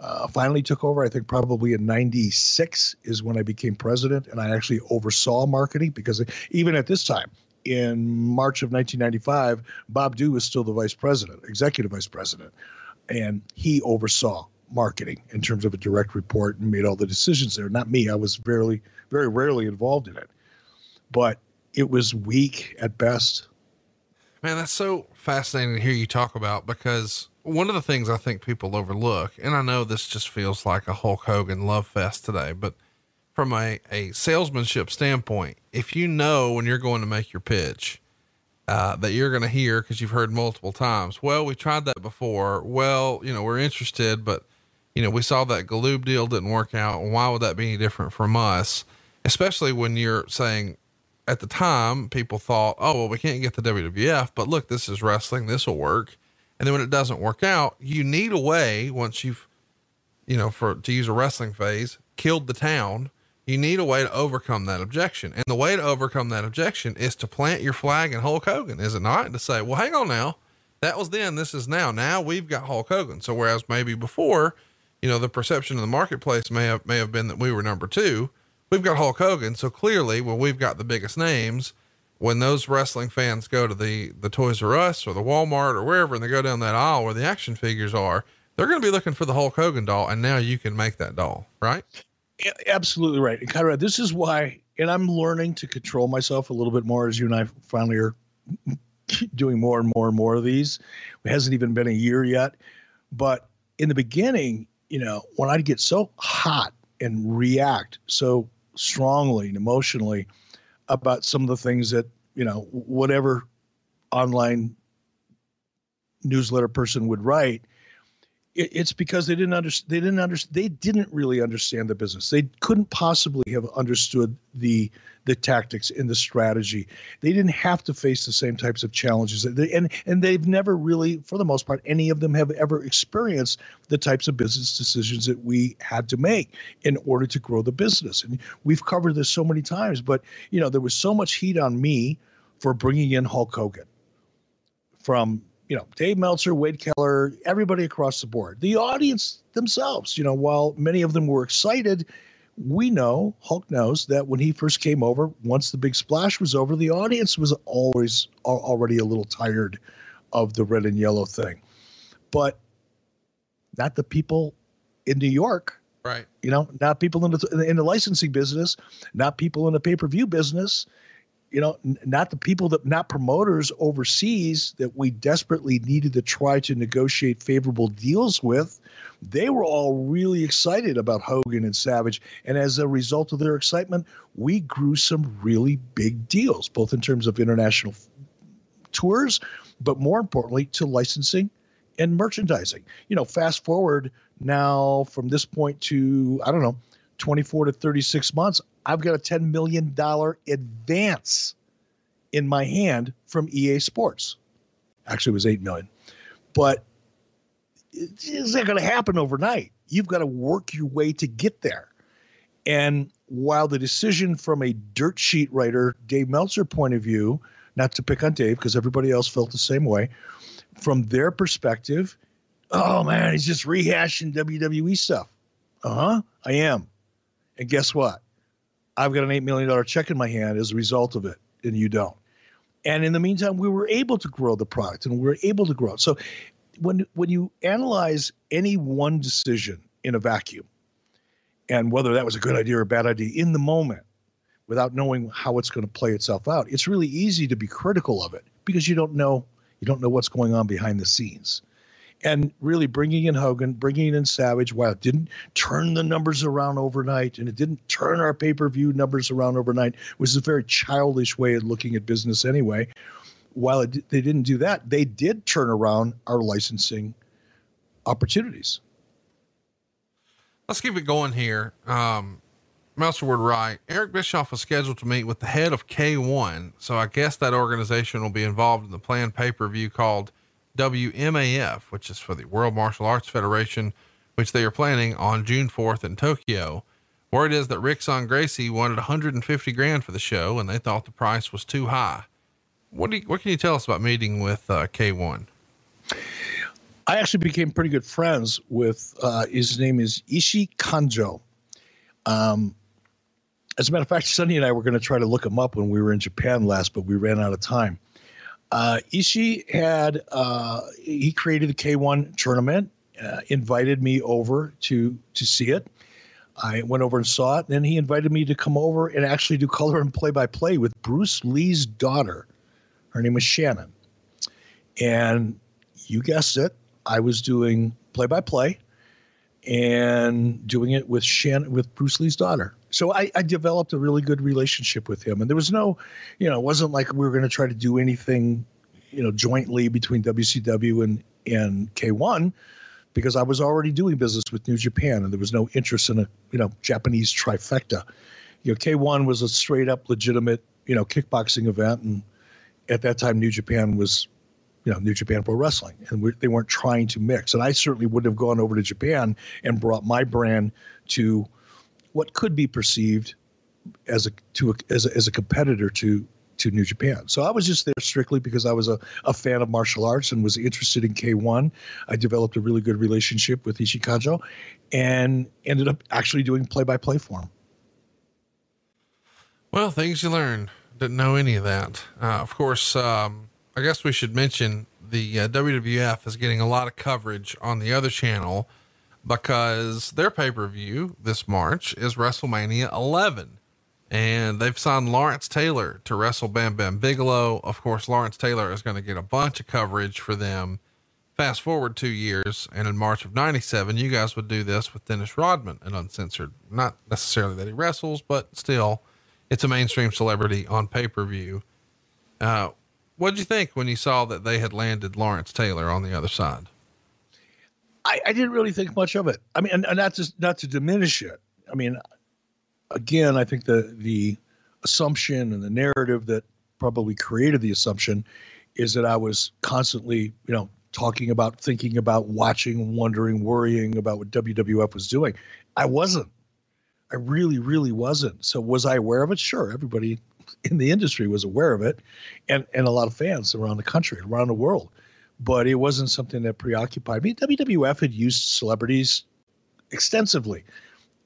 uh, finally took over, I think probably in 96 is when I became president and I actually oversaw marketing because even at this time, in March of 1995, Bob Dhue was still the vice president, executive vice president, and he oversaw marketing in terms of a direct report and made all the decisions there. Not me, I was very, very rarely involved in it, but it was weak at best. Man, that's so fascinating to hear you talk about because one of the things I think people overlook, and I know this just feels like a Hulk Hogan love fest today, but from a, a salesmanship standpoint, if you know when you're going to make your pitch, uh, that you're going to hear because you've heard multiple times, well, we tried that before. Well, you know, we're interested, but you know, we saw that Galoob deal didn't work out. Why would that be any different from us? Especially when you're saying, at the time, people thought, oh, well, we can't get the WWF, but look, this is wrestling. This will work. And then when it doesn't work out, you need a way once you've, you know, for, to use a wrestling phase, killed the town. You need a way to overcome that objection. And the way to overcome that objection is to plant your flag in Hulk Hogan, is it not? And To say, well, hang on now. That was then. This is now. Now we've got Hulk Hogan. So whereas maybe before, you know, the perception in the marketplace may have, may have been that we were number two we've got Hulk Hogan. So clearly, when we've got the biggest names, when those wrestling fans go to the, the Toys R Us or the Walmart or wherever, and they go down that aisle where the action figures are, they're going to be looking for the Hulk Hogan doll. And now you can make that doll, right? Absolutely right. And Conrad, this is why, and I'm learning to control myself a little bit more as you and I finally are doing more and more and more of these. It hasn't even been a year yet. But in the beginning, you know, when I'd get so hot and react so strongly and emotionally about some of the things that you know whatever online newsletter person would write it's because they didn't understand they didn't understand they didn't really understand the business. They couldn't possibly have understood the the tactics and the strategy. They didn't have to face the same types of challenges they, and and they've never really for the most part any of them have ever experienced the types of business decisions that we had to make in order to grow the business. And we've covered this so many times but you know there was so much heat on me for bringing in Hulk Hogan from you know, Dave Meltzer, Wade Keller, everybody across the board. The audience themselves, you know, while many of them were excited, we know, Hulk knows that when he first came over, once the big splash was over, the audience was always already a little tired of the red and yellow thing. But not the people in New York. Right. You know, not people in the in the licensing business, not people in the pay-per-view business, you know, not the people that, not promoters overseas that we desperately needed to try to negotiate favorable deals with. They were all really excited about Hogan and Savage. And as a result of their excitement, we grew some really big deals, both in terms of international tours, but more importantly, to licensing and merchandising. You know, fast forward now from this point to, I don't know, 24 to 36 months, I've got a $10 million advance in my hand from EA Sports. Actually, it was 8 million. But it's not going to happen overnight. You've got to work your way to get there. And while the decision from a dirt sheet writer, Dave Meltzer point of view, not to pick on Dave because everybody else felt the same way, from their perspective, oh man, he's just rehashing WWE stuff. Uh huh, I am. And guess what? I've got an $8 million check in my hand as a result of it, and you don't. And in the meantime, we were able to grow the product and we were able to grow. it. So when, when you analyze any one decision in a vacuum, and whether that was a good idea or a bad idea in the moment, without knowing how it's going to play itself out, it's really easy to be critical of it because you don't know you don't know what's going on behind the scenes and really bringing in Hogan, bringing in Savage. Wow, it didn't turn the numbers around overnight and it didn't turn our pay per view numbers around overnight, which is a very childish way of looking at business anyway. While it, they didn't do that, they did turn around our licensing opportunities. Let's keep it going here. Um, Meltzer right. Eric Bischoff was scheduled to meet with the head of K1, so I guess that organization will be involved in the planned pay per view called WMAF, which is for the World Martial Arts Federation, which they are planning on June 4th in Tokyo. Word is that Rickson Gracie wanted 150 grand for the show, and they thought the price was too high. What do you, what can you tell us about meeting with uh, K1? I actually became pretty good friends with uh, his name is Ishii Kancho. Um, as a matter of fact, Sonny and I were going to try to look him up when we were in Japan last, but we ran out of time. Uh, Ishii had uh, he created the K1 tournament, uh, invited me over to to see it. I went over and saw it. And Then he invited me to come over and actually do color and play by play with Bruce Lee's daughter. Her name was Shannon, and you guessed it, I was doing play by play and doing it with Shannon with Bruce Lee's daughter. So I, I, developed a really good relationship with him, and there was no, you know, it wasn't like we were going to try to do anything, you know, jointly between WCW and and K1, because I was already doing business with New Japan, and there was no interest in a you know Japanese trifecta. You know, K1 was a straight up legitimate you know kickboxing event, and at that time New Japan was you know New Japan Pro Wrestling, and we, they weren't trying to mix. And I certainly wouldn't have gone over to Japan and brought my brand to what could be perceived as a to a, as a, as a competitor to to New Japan. So I was just there strictly because I was a, a fan of martial arts and was interested in K1. I developed a really good relationship with Ishii Kancho and ended up actually doing play by play for him. Well, things you learn. Didn't know any of that. Uh, of course, um, I guess we should mention the uh, WWF is getting a lot of coverage on the other channel because their pay per view this March is WrestleMania 11. And they've signed Lawrence Taylor to wrestle Bam Bam Bigelow. Of course, Lawrence Taylor is going to get a bunch of coverage for them. Fast forward two years, and in March of 97, you guys would do this with Dennis Rodman and Uncensored. Not necessarily that he wrestles, but still, it's a mainstream celebrity on pay per view. Uh, what did you think when you saw that they had landed Lawrence Taylor on the other side? I, I didn't really think much of it. I mean, and, and not to not to diminish it. I mean, again, I think the the assumption and the narrative that probably created the assumption is that I was constantly, you know, talking about, thinking about, watching, wondering, worrying about what WWF was doing. I wasn't. I really, really wasn't. So was I aware of it? Sure. Everybody in the industry was aware of it, and and a lot of fans around the country, around the world but it wasn't something that preoccupied me. WWF had used celebrities extensively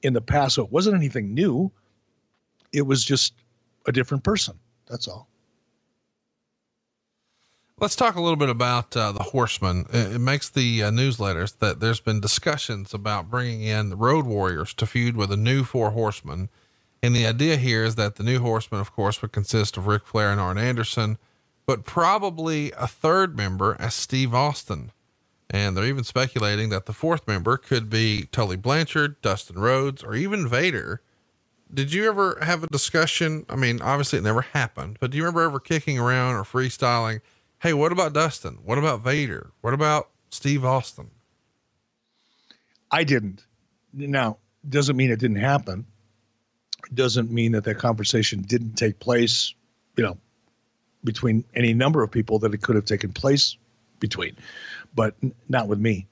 in the past, so it wasn't anything new. It was just a different person. That's all. Let's talk a little bit about uh, the Horsemen. It, makes the uh, newsletters that there's been discussions about bringing in the Road Warriors to feud with the new Four Horsemen. And the idea here is that the new Horsemen, of course, would consist of Ric Flair and Arn Anderson but probably a third member as Steve Austin. And they're even speculating that the fourth member could be Tully Blanchard, Dustin Rhodes, or even Vader. Did you ever have a discussion? I mean, obviously it never happened, but do you remember ever kicking around or freestyling? Hey, what about Dustin? What about Vader? What about Steve Austin? I didn't. Now, doesn't mean it didn't happen. Doesn't mean that that conversation didn't take place, you know, between any number of people that it could have taken place between, but not with me.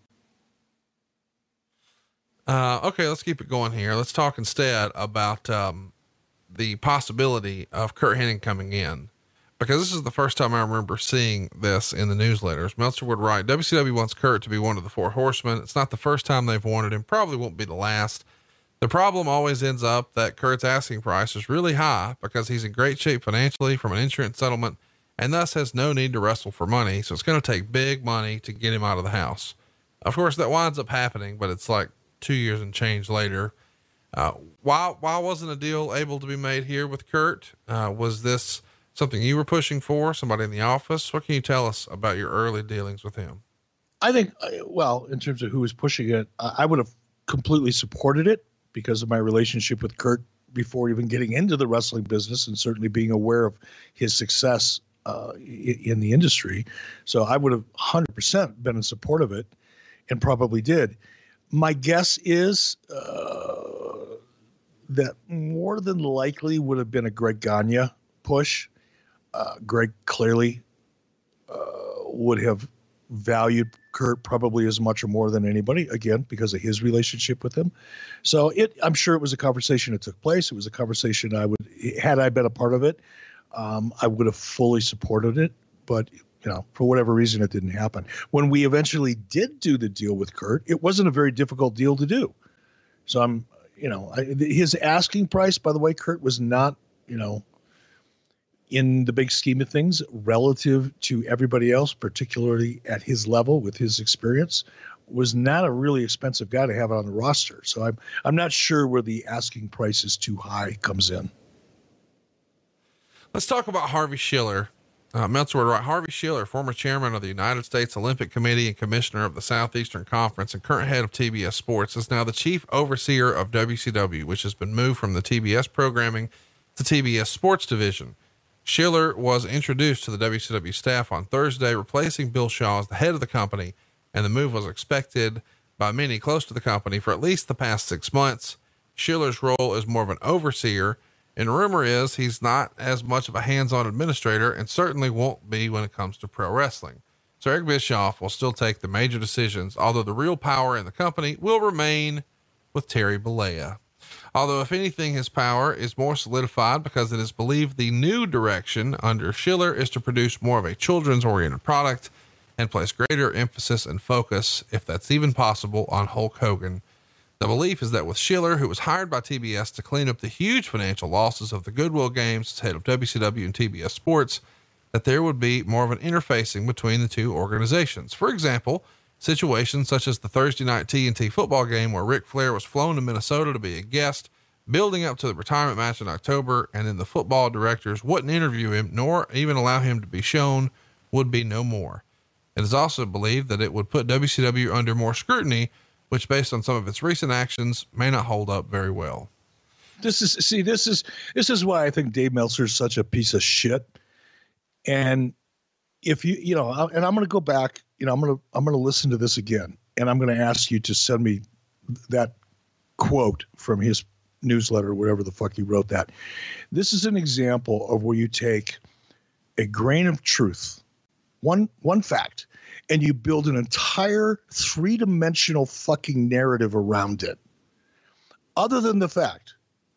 Uh, okay, let's keep it going here. Let's talk instead about um, the possibility of Curt Hennig coming in because this is the first time I remember seeing this in the newsletters. Meltzer would write WCW wants Curt to be one of the four horsemen. It's not the first time they've wanted him, probably won't be the last. The problem always ends up that Curt's asking price is really high because he's in great shape financially from an insurance settlement and thus has no need to wrestle for money. So it's going to take big money to get him out of the house. Of course, that winds up happening, but it's like two years and change later. Uh, why, why wasn't a deal able to be made here with Curt? Uh, was this something you were pushing for? Somebody in the office? What can you tell us about your early dealings with him? I think, uh, well, in terms of who was pushing it, I would have completely supported it because of my relationship with Curt before even getting into the wrestling business and certainly being aware of his success uh, in the industry. So I would have 100% been in support of it and probably did. My guess is uh, that more than likely would have been a Greg Gagne push. Uh, Greg clearly uh, would have valued Curt probably as much or more than anybody, again, because of his relationship with him. So it, I'm sure it was a conversation that took place. It was a conversation I would, had I been a part of it, um, I would have fully supported it. But you know, for whatever reason, it didn't happen. When we eventually did do the deal with Curt, it wasn't a very difficult deal to do. So I'm, you know, I, his asking price, by the way, Curt was not, you know, in the big scheme of things relative to everybody else, particularly at his level with his experience, was not a really expensive guy to have on the roster. So I'm I'm not sure where the asking price is too high comes in. Let's talk about Harvey Schiller. Uh, Meltzer write Harvey Schiller, former chairman of the United States Olympic Committee and commissioner of the Southeastern Conference and current head of TBS Sports, is now the chief overseer of WCW, which has been moved from the TBS programming to TBS Sports Division. Schiller was introduced to the WCW staff on Thursday, replacing Bill Shaw as the head of the company, and the move was expected by many close to the company for at least the past six months. Schiller's role is more of an overseer, and rumor is he's not as much of a hands on administrator and certainly won't be when it comes to pro wrestling. So Eric Bischoff will still take the major decisions, although the real power in the company will remain with Terry Bollea. Although, if anything, his power is more solidified because it is believed the new direction under Schiller is to produce more of a children's oriented product and place greater emphasis and focus, if that's even possible, on Hulk Hogan. The belief is that with Schiller, who was hired by TBS to clean up the huge financial losses of the Goodwill Games as head of WCW and TBS Sports, that there would be more of an interfacing between the two organizations. For example, Situations such as the Thursday night TNT football game where Ric Flair was flown to Minnesota to be a guest, building up to the retirement match in October, and then the football directors wouldn't interview him nor even allow him to be shown, would be no more. It is also believed that it would put WCW under more scrutiny, which, based on some of its recent actions, may not hold up very well. This is see, this is this is why I think Dave Meltzer is such a piece of shit. And if you you know, and I'm going to go back you know, I'm gonna I'm gonna listen to this again, and I'm gonna ask you to send me that quote from his newsletter, whatever the fuck he wrote that. This is an example of where you take a grain of truth, one one fact, and you build an entire three dimensional fucking narrative around it. Other than the fact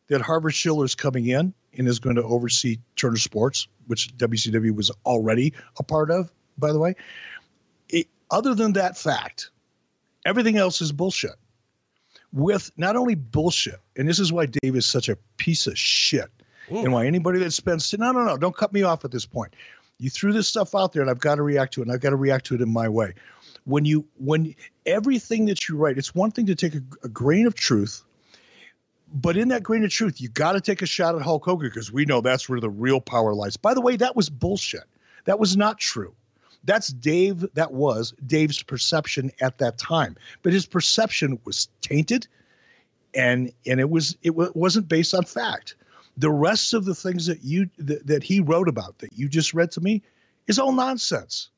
that Harvey Schiller is coming in and is going to oversee Turner Sports, which WCW was already a part of, by the way, other than that fact, everything else is bullshit. With not only bullshit, and this is why Dave is such a piece of shit, Ooh. and why anybody that spends no, no, no, don't cut me off at this point. You threw this stuff out there, and I've got to react to it, and I've got to react to it in my way. When you, when everything that you write, it's one thing to take a, a grain of truth, but in that grain of truth, you got to take a shot at Hulk Hogan because we know that's where the real power lies. By the way, that was bullshit. That was not true. That's Dave, that was Dave's perception at that time. But his perception was tainted and and it was it w- wasn't based on fact. The rest of the things that you that, that he wrote about that you just read to me is all nonsense.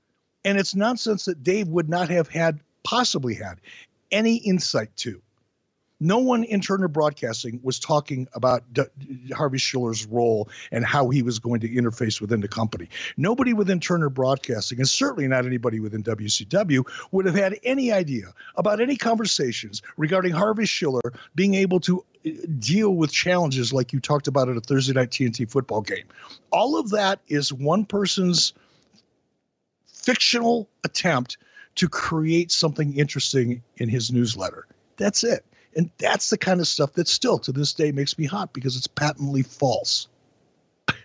And it's nonsense that Dave would not have had possibly had any insight to. No one in Turner Broadcasting was talking about D- Harvey Schiller's role and how he was going to interface within the company. Nobody within Turner Broadcasting, and certainly not anybody within WCW, would have had any idea about any conversations regarding Harvey Schiller being able to uh, deal with challenges like you talked about at a Thursday night TNT football game. All of that is one person's fictional attempt to create something interesting in his newsletter. That's it. And that's the kind of stuff that still to this day makes me hot because it's patently false.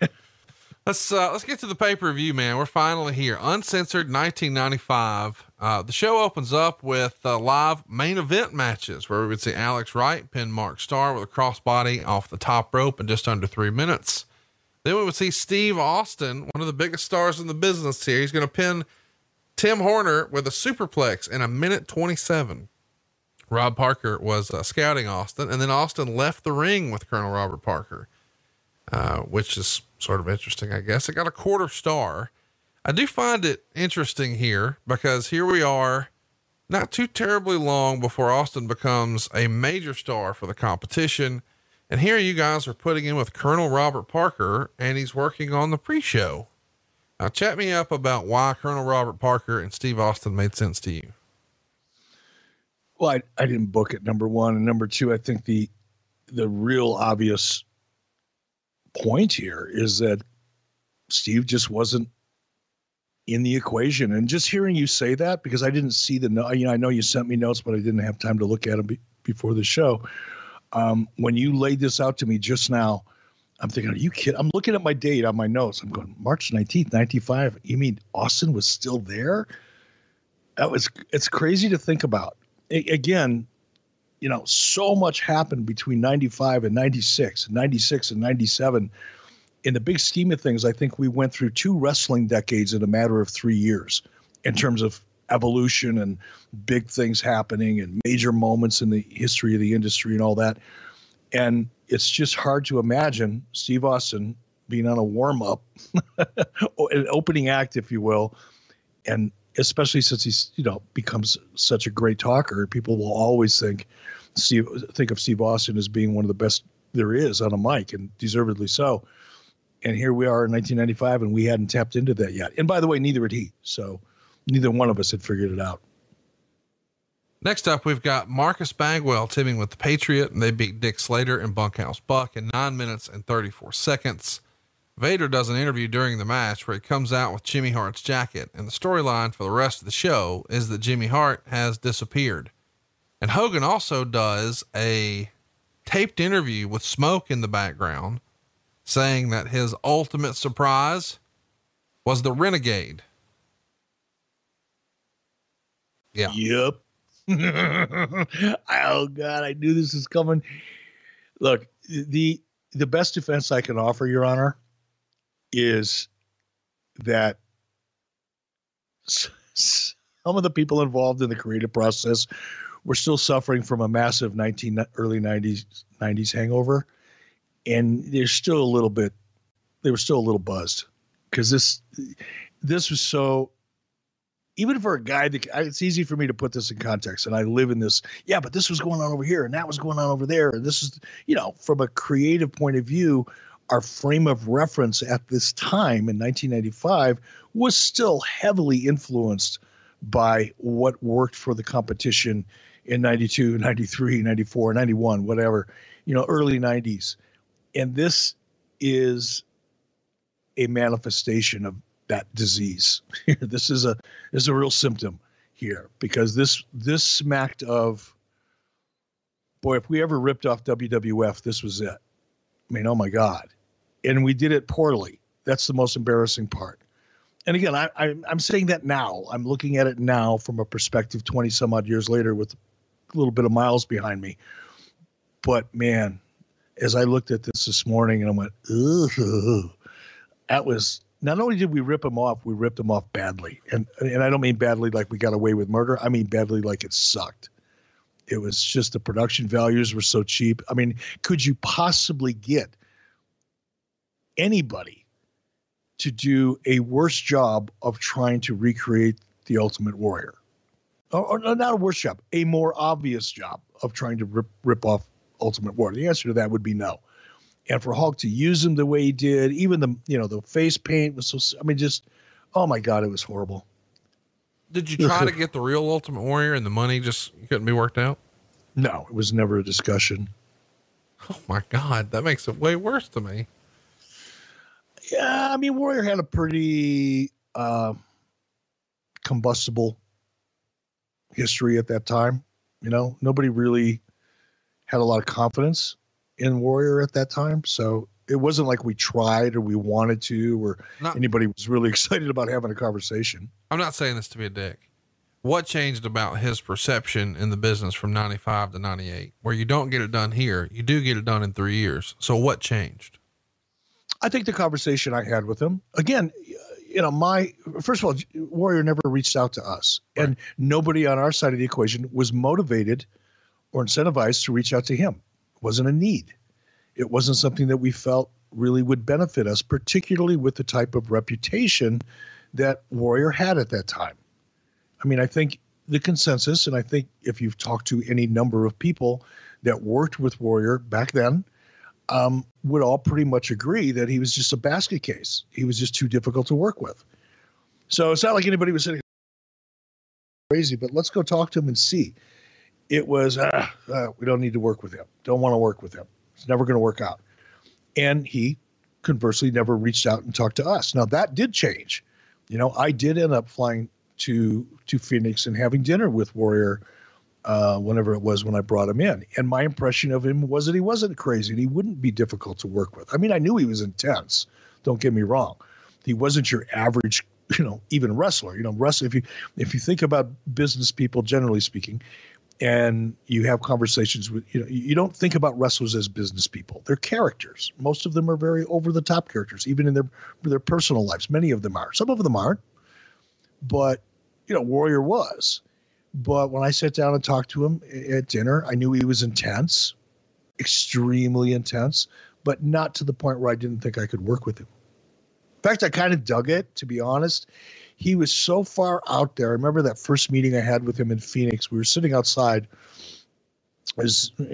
let's uh, let's get to the pay per view, man. We're finally here, uncensored, 1995. Uh, the show opens up with uh, live main event matches where we would see Alex Wright pin Mark Starr with a crossbody off the top rope in just under three minutes. Then we would see Steve Austin, one of the biggest stars in the business here. He's going to pin Tim Horner with a superplex in a minute 27. Rob Parker was uh, scouting Austin, and then Austin left the ring with Colonel Robert Parker, uh, which is sort of interesting, I guess. It got a quarter star. I do find it interesting here because here we are, not too terribly long before Austin becomes a major star for the competition. And here you guys are putting in with Colonel Robert Parker, and he's working on the pre show. Now, chat me up about why Colonel Robert Parker and Steve Austin made sense to you. Well, I, I didn't book it. Number one, and number two, I think the the real obvious point here is that Steve just wasn't in the equation. And just hearing you say that, because I didn't see the, you know, I know you sent me notes, but I didn't have time to look at them be, before the show. Um, when you laid this out to me just now, I'm thinking, are you kidding? I'm looking at my date on my notes. I'm going, March 19th, 95. You mean Austin was still there? That was, it's crazy to think about again, you know, so much happened between 95 and 96, 96 and 97. In the big scheme of things, I think we went through two wrestling decades in a matter of three years in terms of evolution and big things happening and major moments in the history of the industry and all that. And it's just hard to imagine Steve Austin being on a warm up, an opening act, if you will, and especially since he's you know becomes such a great talker. People will always think Steve think of Steve Austin as being one of the best there is on a mic, and deservedly so. And here we are in 1995, and we hadn't tapped into that yet. And by the way, neither had he. So neither one of us had figured it out. Next up, we've got Marcus Bagwell teaming with the Patriot, and they beat Dick Slater and Bunkhouse Buck in nine minutes and 34 seconds. Vader does an interview during the match where he comes out with Jimmy Hart's jacket, and the storyline for the rest of the show is that Jimmy Hart has disappeared. And Hogan also does a taped interview with smoke in the background, saying that his ultimate surprise was the Renegade. Yeah. Yep. oh God, I knew this was coming. Look, the the best defense I can offer, Your Honor, is that some of the people involved in the creative process were still suffering from a massive 19 early 90s 90s hangover and they're still a little bit they were still a little buzzed. Because this this was so even for a guy that it's easy for me to put this in context and i live in this yeah but this was going on over here and that was going on over there and this is you know from a creative point of view our frame of reference at this time in 1995 was still heavily influenced by what worked for the competition in 92, 93, 94, 91, whatever, you know, early 90s. And this is a manifestation of that disease. this is a this is a real symptom here because this this smacked of boy, if we ever ripped off WWF, this was it. I mean, oh my God and we did it poorly. That's the most embarrassing part. And again, I, I, I'm saying that now. I'm looking at it now from a perspective 20 some odd years later with a little bit of miles behind me. But man, as I looked at this this morning and I went, Ugh, that was not only did we rip them off, we ripped them off badly. And and I don't mean badly like we got away with murder. I mean badly like it sucked. It was just the production values were so cheap. I mean, could you possibly get anybody to do a worse job of trying to recreate the Ultimate Warrior. or, or not a worse job, a more obvious job of trying to rip, rip off Ultimate Warrior? The answer to that would be no. And for Hulk to use him the way he did, even the you know the face paint was so. I mean, just oh my god, it was horrible. Did you try to get the real Ultimate Warrior and the money just couldn't be worked out? No, it was never a discussion. Oh my god, that makes it way worse to me. Yeah, I mean, Warrior had a pretty uh, combustible history at that time. You know, nobody really had a lot of confidence in Warrior at that time. So it wasn't like we tried or we wanted to or not, anybody was really excited about having a conversation. I'm not saying this to be a dick. What changed about his perception in the business from 95 to 98? Where you don't get it done here, you do get it done in three years. So what changed? I think the conversation I had with him, again, you know, my first of all, Warrior never reached out to us, right. and nobody on our side of the equation was motivated or incentivized to reach out to him. It wasn't a need. It wasn't something that we felt really would benefit us, particularly with the type of reputation that Warrior had at that time. I mean, I think the consensus, and I think if you've talked to any number of people that worked with Warrior back then, um, would all pretty much agree that he was just a basket case. He was just too difficult to work with. So it's not like anybody was saying crazy, but let's go talk to him and see. It was, ah, uh, we don't need to work with him. Don't want to work with him. It's never going to work out. And he conversely never reached out and talked to us. Now that did change. You know, I did end up flying to to Phoenix and having dinner with Warrior uh, whenever it was when I brought him in. And my impression of him was that he wasn't crazy and he wouldn't be difficult to work with. I mean, I knew he was intense. Don't get me wrong. He wasn't your average, you know, even wrestler. You know, wrestler. If you if you think about business people, generally speaking, and you have conversations with you know you don't think about wrestlers as business people they're characters most of them are very over the top characters even in their their personal lives many of them are some of them aren't but you know warrior was but when I sat down and talked to him at dinner, I knew he was intense, extremely intense, but not to the point where I didn't think I could work with him. In fact, I kind of dug it, to be honest. He was so far out there. I remember that first meeting I had with him in Phoenix. We were sitting outside. It was, I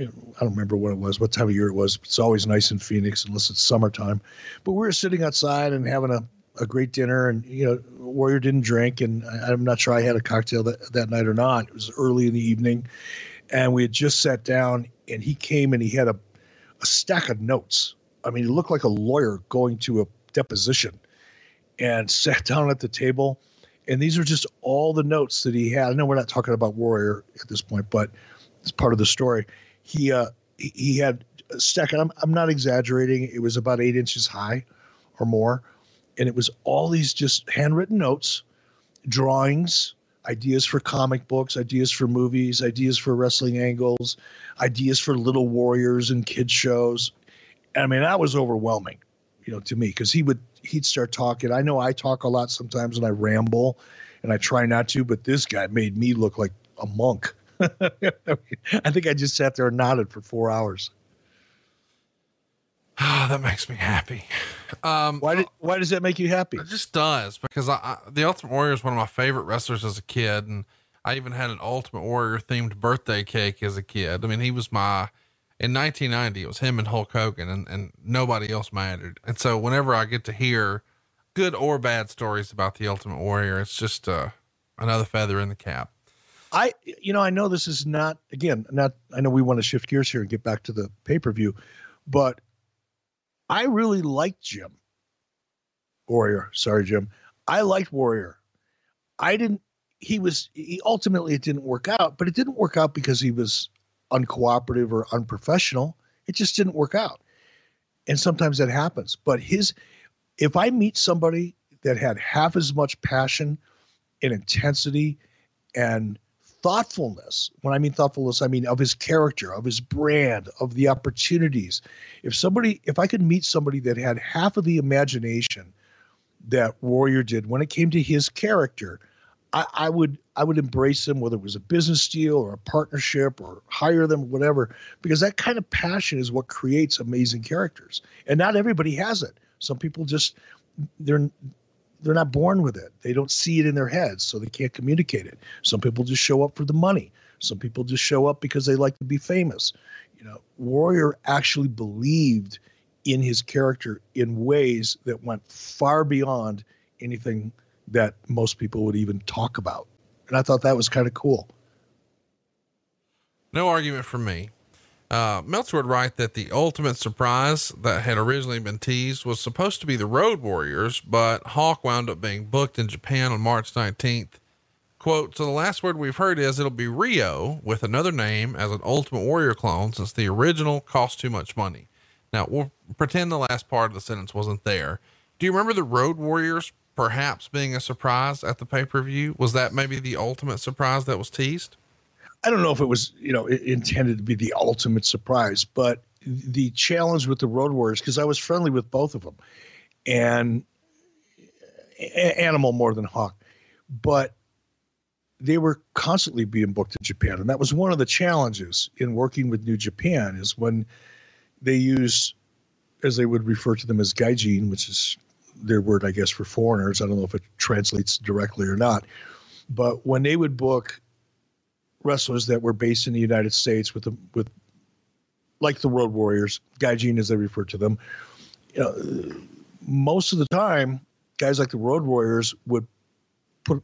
don't remember what it was, what time of year it was. It's always nice in Phoenix unless it's summertime. But we were sitting outside and having a a great dinner, and you know, Warrior didn't drink, and I, am not sure I had a cocktail that, that night or not. It was early in the evening, and we had just sat down, and he came and he had a, a stack of notes. I mean, he looked like a lawyer going to a deposition, and sat down at the table, and these are just all the notes that he had. I know we're not talking about Warrior at this point, but it's part of the story. He uh, he had a stack. I'm I'm not exaggerating. It was about eight inches high, or more and it was all these just handwritten notes, drawings, ideas for comic books, ideas for movies, ideas for wrestling angles, ideas for little warriors and kids shows. I mean, that was overwhelming, you know, to me because he would he'd start talking. I know I talk a lot sometimes and I ramble, and I try not to, but this guy made me look like a monk. I think I just sat there and nodded for four hours. Oh, that makes me happy. Um, why did, why does that make you happy? It just does because I, I, the Ultimate Warrior is one of my favorite wrestlers as a kid, and I even had an Ultimate Warrior themed birthday cake as a kid. I mean, he was my in 1990. It was him and Hulk Hogan, and and nobody else mattered. And so whenever I get to hear good or bad stories about the Ultimate Warrior, it's just uh, another feather in the cap. I, you know, I know this is not again not. I know we want to shift gears here and get back to the pay per view, but I really liked Jim Warrior. Sorry, Jim. I liked Warrior. I didn't. He was. He ultimately it didn't work out, but it didn't work out because he was uncooperative or unprofessional. It just didn't work out, and sometimes that happens. But his, if I meet somebody that had half as much passion and intensity and thoughtfulness. When I mean thoughtfulness, I mean of his character, of his brand, of the opportunities. If somebody, if I could meet somebody that had half of the imagination that Warrior did when it came to his character, I, I would I would embrace him, whether it was a business deal or a partnership or hire them, whatever, because that kind of passion is what creates amazing characters. And not everybody has it. Some people just they're they're not born with it. They don't see it in their heads, so they can't communicate it. Some people just show up for the money. Some people just show up because they like to be famous. You know, Warrior actually believed in his character in ways that went far beyond anything that most people would even talk about. And I thought that was kind of cool. No argument from me. Uh, Meltzer would write that the ultimate surprise that had originally been teased was supposed to be the Road Warriors, but Hawk wound up being booked in Japan on March 19th. Quote, so the last word we've heard is it'll be Rio with another name as an Ultimate Warrior clone since the original cost too much money. Now we'll pretend the last part of the sentence wasn't there. Do you remember the Road Warriors perhaps being a surprise at the pay per view? Was that maybe the ultimate surprise that was teased? I don't know if it was, you know, intended to be the ultimate surprise, but the challenge with the Road Warriors, because I was friendly with both of them and Animal more than Hawk, but they were constantly being booked in Japan. And that was one of the challenges in working with New Japan is when they use, as they would refer to them as gaijin, which is their word, I guess, for foreigners. I don't know if it translates directly or not. But when they would book wrestlers that were based in the United States with the with like the Road Warriors, Gaijin as they refer to them, you know, most of the time, guys like the Road Warriors would put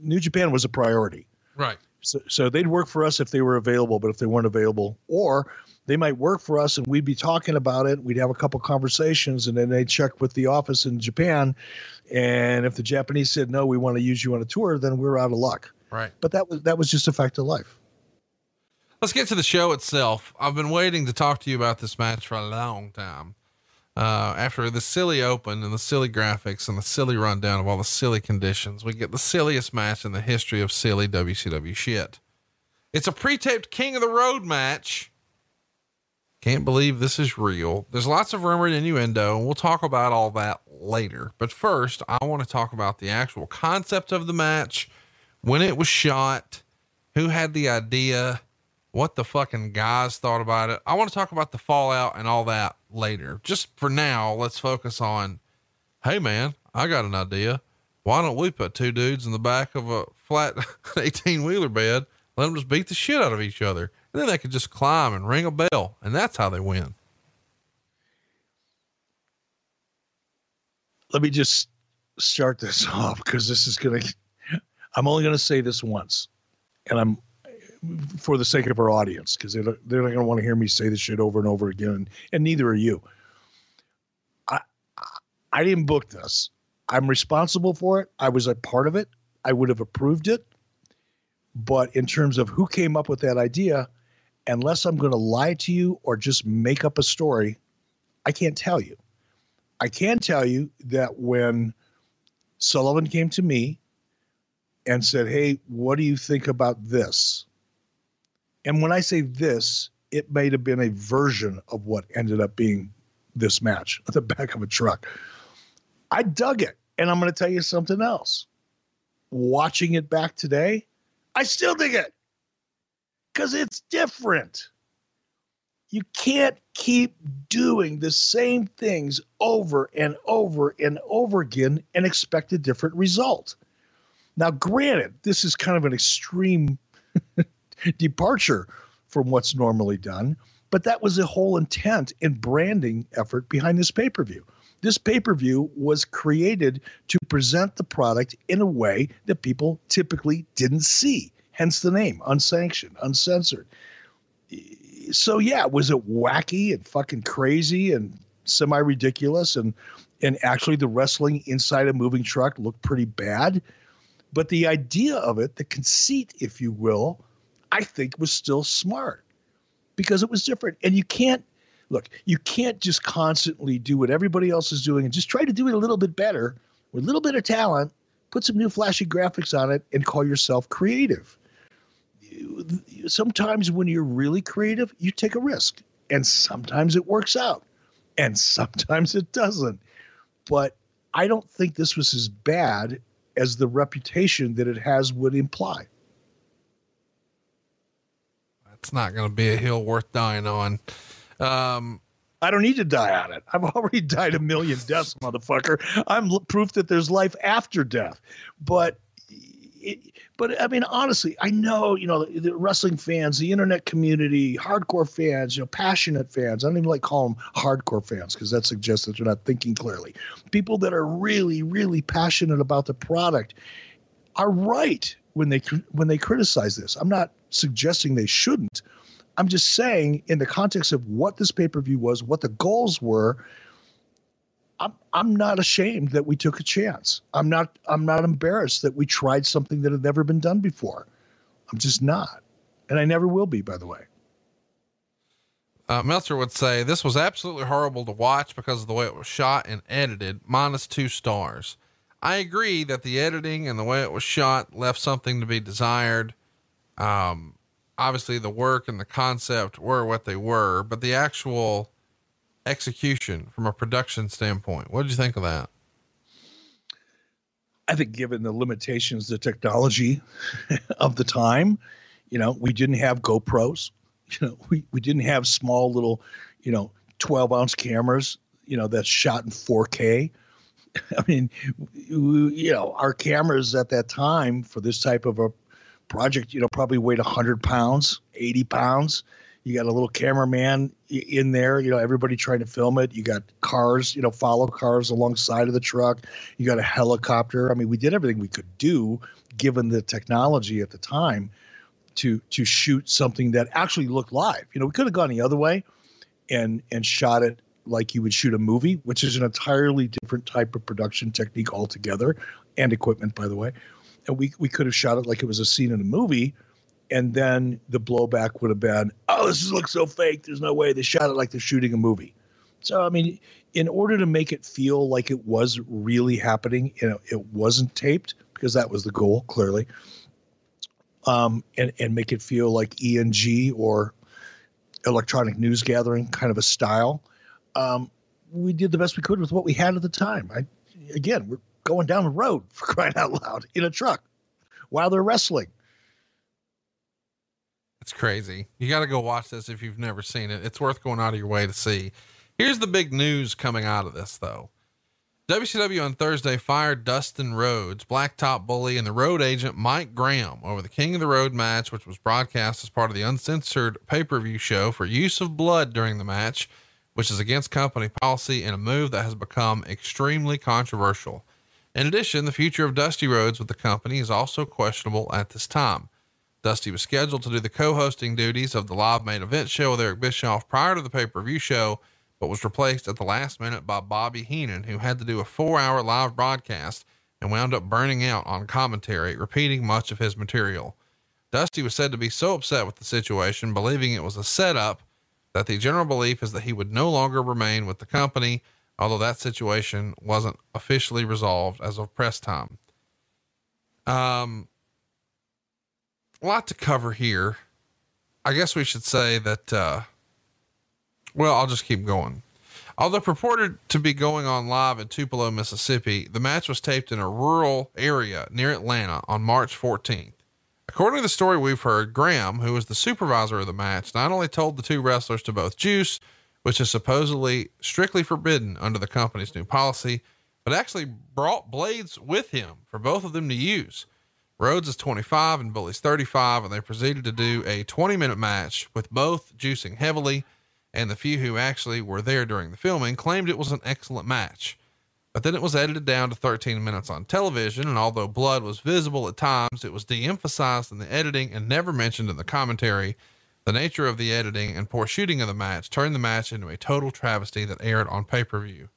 New Japan was a priority. Right. So, so they'd work for us if they were available, but if they weren't available, or they might work for us and we'd be talking about it. We'd have a couple conversations and then they'd check with the office in Japan. And if the Japanese said, no, we want to use you on a tour, then we're out of luck. Right. But that was, that was just a fact of life. Let's get to the show itself. I've been waiting to talk to you about this match for a long time. Uh, after the silly open and the silly graphics and the silly rundown of all the silly conditions, we get the silliest match in the history of silly WCW shit. It's a pre-taped King of the Road match. Can't believe this is real. There's lots of rumor and innuendo, and we'll talk about all that later. But first, I want to talk about the actual concept of the match, when it was shot, who had the idea, what the fucking guys thought about it. I want to talk about the fallout and all that later. Just for now, let's focus on hey, man, I got an idea. Why don't we put two dudes in the back of a flat 18 wheeler bed, let them just beat the shit out of each other? And then they could just climb and ring a bell, and that's how they win. Let me just start this off because this is going to, I'm only going to say this once, and I'm for the sake of our audience because they're, they're not going to want to hear me say this shit over and over again, and neither are you. I I didn't book this. I'm responsible for it. I was a part of it. I would have approved it. But in terms of who came up with that idea, unless I'm going to lie to you or just make up a story, I can't tell you. I can tell you that when Sullivan came to me and said, Hey, what do you think about this? And when I say this, it may have been a version of what ended up being this match at the back of a truck. I dug it. And I'm going to tell you something else. Watching it back today, I still dig it because it's different. You can't keep doing the same things over and over and over again and expect a different result. Now, granted, this is kind of an extreme departure from what's normally done, but that was the whole intent and branding effort behind this pay per view. This pay per view was created to present the product in a way that people typically didn't see, hence the name unsanctioned, uncensored. So, yeah, was it wacky and fucking crazy and semi ridiculous? And, and actually, the wrestling inside a moving truck looked pretty bad. But the idea of it, the conceit, if you will, I think was still smart because it was different. And you can't look, you can't just constantly do what everybody else is doing and just try to do it a little bit better with a little bit of talent, put some new flashy graphics on it, and call yourself creative. Sometimes when you're really creative, you take a risk, and sometimes it works out, and sometimes it doesn't. But I don't think this was as bad as the reputation that it has would imply. It's not going to be a hill worth dying on. Um, I don't need to die on it. I've already died a million deaths, motherfucker. I'm l- proof that there's life after death. But it, but I mean, honestly, I know you know the, the, wrestling fans, the internet community, hardcore fans, you know, passionate fans. I don't even like call them hardcore fans because that suggests that they're not thinking clearly. People that are really, really passionate about the product are right when they when they criticize this. I'm not suggesting they shouldn't. I'm just saying, in the context of what this pay per view was, what the goals were, I'm I'm not ashamed that we took a chance. I'm not I'm not embarrassed that we tried something that had never been done before. I'm just not, and I never will be. By the way. Uh, Meltzer would say this was absolutely horrible to watch because of the way it was shot and edited, minus two stars. I agree that the editing and the way it was shot left something to be desired. Um, obviously, the work and the concept were what they were, but the actual execution from a production standpoint. What did you think of that? I think, given the limitations, the technology of the time, you know, we didn't have GoPros, you know, we, we didn't have small little, you know, 12 ounce cameras, you know, that's shot in 4K. I mean, you know, our cameras at that time for this type of a project, you know, probably weighed 100 pounds, 80 pounds. You got a little cameraman in there, you know, everybody trying to film it. You got cars, you know, follow cars alongside of the truck. You got a helicopter. I mean, we did everything we could do given the technology at the time to to shoot something that actually looked live. You know, we could have gone the other way and and shot it like you would shoot a movie, which is an entirely different type of production technique altogether and equipment, by the way. And we we could have shot it like it was a scene in a movie and then the blowback would have been, "Oh, this looks so fake. There's no way they shot it like they're shooting a movie." So, I mean, in order to make it feel like it was really happening, you know, it wasn't taped because that was the goal, clearly. Um, and and make it feel like ENG or electronic news gathering kind of a style. Um, we did the best we could with what we had at the time. I, again, we're going down the road for crying out loud in a truck while they're wrestling. It's crazy. You got to go watch this if you've never seen it. It's worth going out of your way to see. Here's the big news coming out of this, though. WCW on Thursday fired Dustin Rhodes, Blacktop Bully, and the road agent Mike Graham over the King of the Road match, which was broadcast as part of the uncensored pay per view show for use of blood during the match, which is against company policy and a move that has become extremely controversial. In addition, the future of Dusty Rhodes with the company is also questionable at this time. Dusty was scheduled to do the co-hosting duties of the live main event show with Eric Bischoff prior to the pay-per-view show, but was replaced at the last minute by Bobby Heenan, who had to do a four-hour live broadcast and wound up burning out on commentary, repeating much of his material. Dusty was said to be so upset with the situation, believing it was a setup, that the general belief is that he would no longer remain with the company, although that situation wasn't officially resolved as of press time. Um, a lot to cover here. I guess we should say that, uh, well, I'll just keep going. Although purported to be going on live in Tupelo, Mississippi, the match was taped in a rural area near Atlanta on March 14th. According to the story we've heard, Graham, who was the supervisor of the match, not only told the two wrestlers to both juice, which is supposedly strictly forbidden under the company's new policy, but actually brought blades with him for both of them to use. Rhodes is 25 and Bully's 35, and they proceeded to do a 20 minute match with both juicing heavily. And the few who actually were there during the filming claimed it was an excellent match. But then it was edited down to 13 minutes on television, and although blood was visible at times, it was de emphasized in the editing and never mentioned in the commentary. The nature of the editing and poor shooting of the match turned the match into a total travesty that aired on pay per view.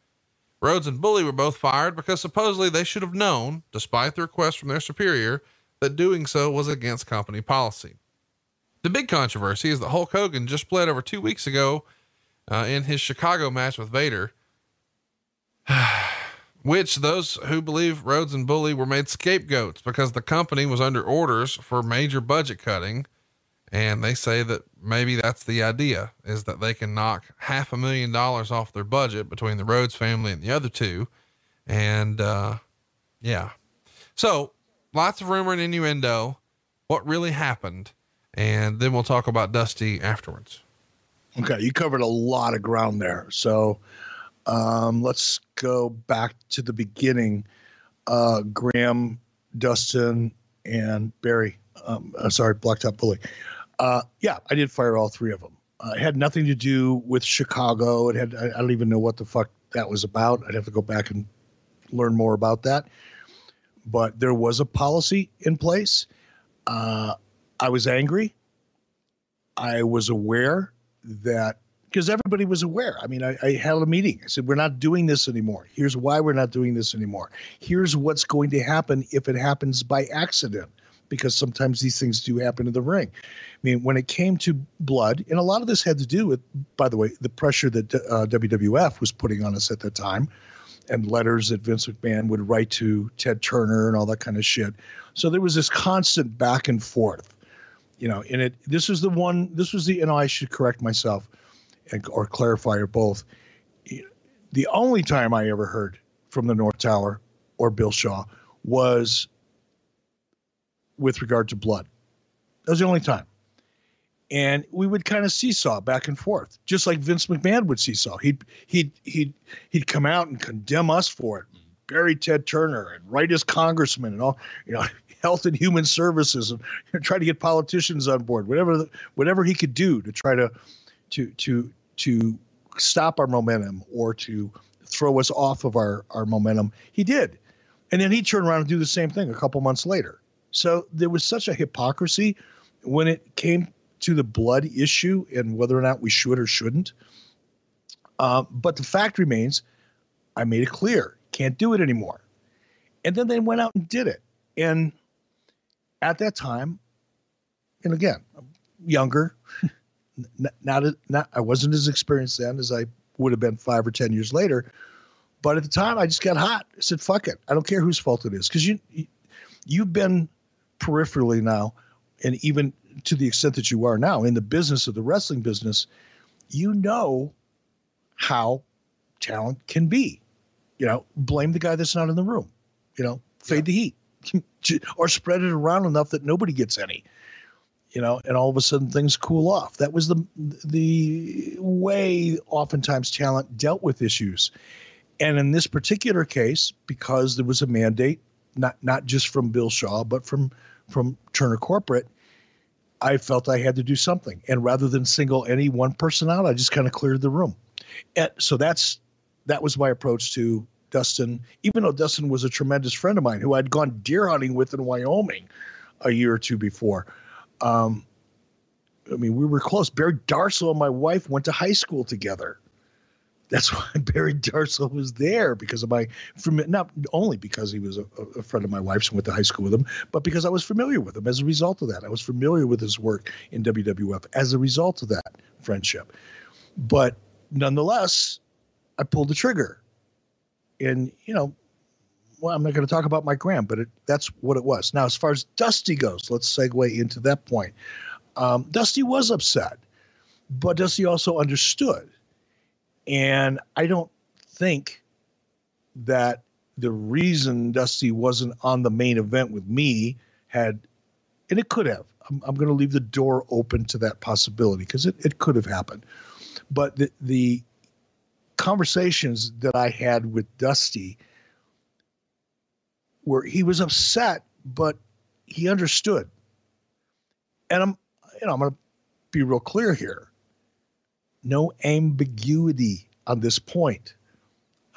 Rhodes and Bully were both fired because supposedly they should have known, despite the request from their superior, that doing so was against company policy. The big controversy is that Hulk Hogan just bled over two weeks ago uh, in his Chicago match with Vader, which those who believe Rhodes and Bully were made scapegoats because the company was under orders for major budget cutting. And they say that maybe that's the idea is that they can knock half a million dollars off their budget between the Rhodes family and the other two. And, uh, yeah. So lots of rumor and innuendo, what really happened, and then we'll talk about Dusty afterwards. Okay, you covered a lot of ground there. So um, let's go back to the beginning. Uh, Graham, Dustin, and Barry. Um, uh, sorry, Blacktop Bully. Uh, yeah, I did fire all three of them. Uh, it had nothing to do with Chicago. It had I, I don't even know what the fuck that was about. I'd have to go back and learn more about that. But there was a policy in place. Uh, I was angry. I was aware that because everybody was aware. I mean, I, I, had a meeting. I said, we're not doing this anymore. Here's why we're not doing this anymore. Here's what's going to happen if it happens by accident, because sometimes these things do happen in the ring. I mean, when it came to blood, and a lot of this had to do with, by the way, the pressure that uh, WWF was putting on us at that time and letters that Vince McMahon would write to Ted Turner and all that kind of shit. So there was this constant back and forth you know, and it this was the one. This was the. And I should correct myself, and, or clarify or both. The only time I ever heard from the North Tower or Bill Shaw was with regard to blood. That was the only time. And we would kind of seesaw back and forth, just like Vince McMahon would seesaw. He'd he'd he'd he'd come out and condemn us for it, bury Ted Turner and write his congressman and all. You know, Health and Human Services and try to get politicians on board. Whatever whatever he could do to try to to to to stop our momentum or to throw us off of our our momentum, he did. And then he turned around and do the same thing a couple months later. So there was such a hypocrisy when it came to the blood issue and whether or not we should or shouldn't. Uh, but the fact remains, I made it clear, can't do it anymore. And then they went out and did it. And at that time, and again, younger, not, not, I wasn't as experienced then as I would have been five or 10 years later. But at the time, I just got hot. I said, fuck it. I don't care whose fault it is. Because you, you've been peripherally now, and even to the extent that you are now in the business of the wrestling business, you know how talent can be. You know, blame the guy that's not in the room. You know, fade yeah. the heat. or spread it around enough that nobody gets any you know and all of a sudden things cool off that was the the way oftentimes talent dealt with issues and in this particular case because there was a mandate not not just from bill shaw but from from turner corporate i felt i had to do something and rather than single any one person out i just kind of cleared the room and so that's that was my approach to Dustin, even though Dustin was a tremendous friend of mine who I'd gone deer hunting with in Wyoming a year or two before. Um, I mean, we were close. Barry Darsow and my wife went to high school together. That's why Barry Darsow was there because of my, from not only because he was a, a, friend of my wife's and went to high school with him, but because I was familiar with him as a result of that. I was familiar with his work in WWF as a result of that friendship. But nonetheless, I pulled the trigger and you know, well, I'm not going to talk about Mike Graham, but it, that's what it was. Now, as far as Dusty goes, let's segue into that point. Um, Dusty was upset, but Dusty also understood, and I don't think that the reason Dusty wasn't on the main event with me had, and it could have. I'm, I'm going to leave the door open to that possibility because it, it could have happened. But the, the conversations that I had with Dusty where he was upset, but he understood. And I'm, you know, I'm going to be real clear here. No ambiguity on this point.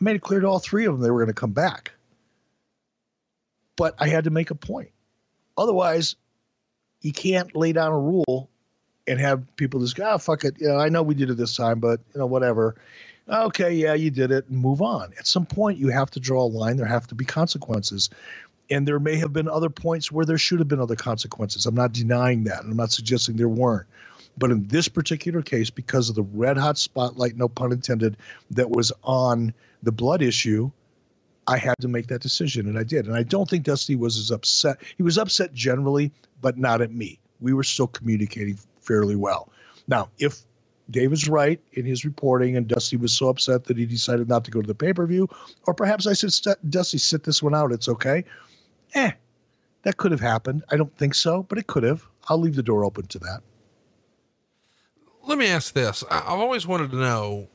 I made it clear to all three of them they were going to come back. But I had to make a point. Otherwise, you can't lay down a rule and have people just go, oh, fuck it. You know, I know we did it this time, but, you know, whatever okay, yeah, you did it, and move on. At some point, you have to draw a line. There have to be consequences. And there may have been other points where there should have been other consequences. I'm not denying that. I'm not suggesting there weren't. But in this particular case, because of the red hot spotlight, no pun intended, that was on the blood issue, I had to make that decision, and I did. And I don't think Dusty was as upset. He was upset generally, but not at me. We were still communicating fairly well. Now, if Dave is right in his reporting, and Dusty was so upset that he decided not to go to the pay per view. Or perhaps I said, Dusty, sit this one out. It's okay. Eh, that could have happened. I don't think so, but it could have. I'll leave the door open to that. Let me ask this. I, I've always wanted to know,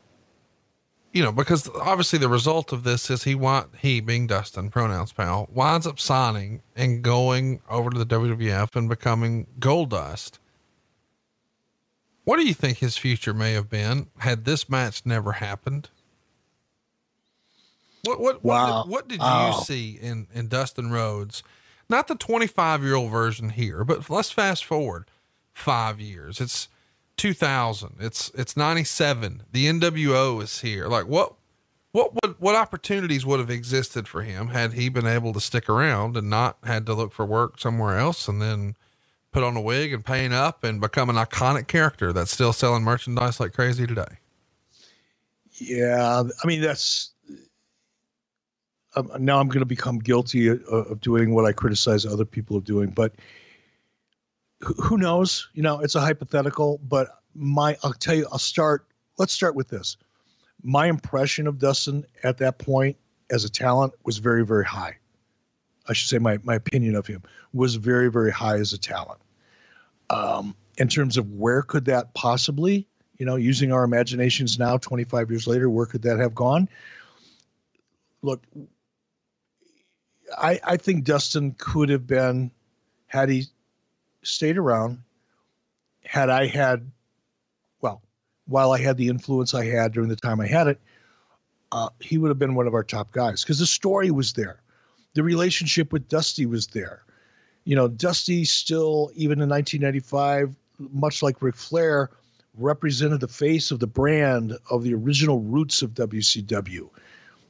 you know, because obviously the result of this is he want he being Dustin pronouns pal winds up signing and going over to the WWF and becoming Goldust. What do you think his future may have been had this match never happened? What what Wow. what did, what did Wow. you oh. see in in Dustin Rhodes? Not the 25 year old version here, but let's fast forward five years. It's 2000. It's it's 97. The NWO is here. Like what what would what opportunities would have existed for him had he been able to stick around and not had to look for work somewhere else and then put on a wig and paint up and become an iconic character that's still selling merchandise like crazy today? Yeah, I mean that's. Um, now I'm going to become guilty of, of doing what I criticize other people of doing, but who, knows? You know, it's a hypothetical. But my, I'll tell you, I'll start. Let's start with this. My impression of Dustin at that point as a talent was very, very high. I should say my my opinion of him was very, very high as a talent. Um, in terms of where could that possibly you know, using our imaginations now, 25 years later, where could that have gone? Look, I, I think Dustin could have been, had he stayed around, had I had, well, while I had the influence I had during the time I had it, uh, he would have been one of our top guys because the story was there. The relationship with Dusty was there. You know, Dusty still, even in 1995, much like Ric Flair, represented the face of the brand of the original roots of WCW.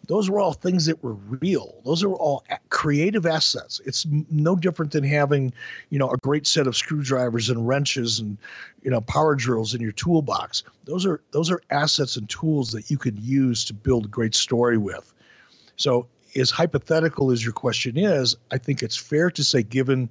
Those were all things that were real. Those are all creative assets. It's no different than having, you know, a great set of screwdrivers and wrenches and, you know, power drills in your toolbox. Those are those are assets and tools that you could use to build a great story with. So, as hypothetical as your question is, I think it's fair to say, given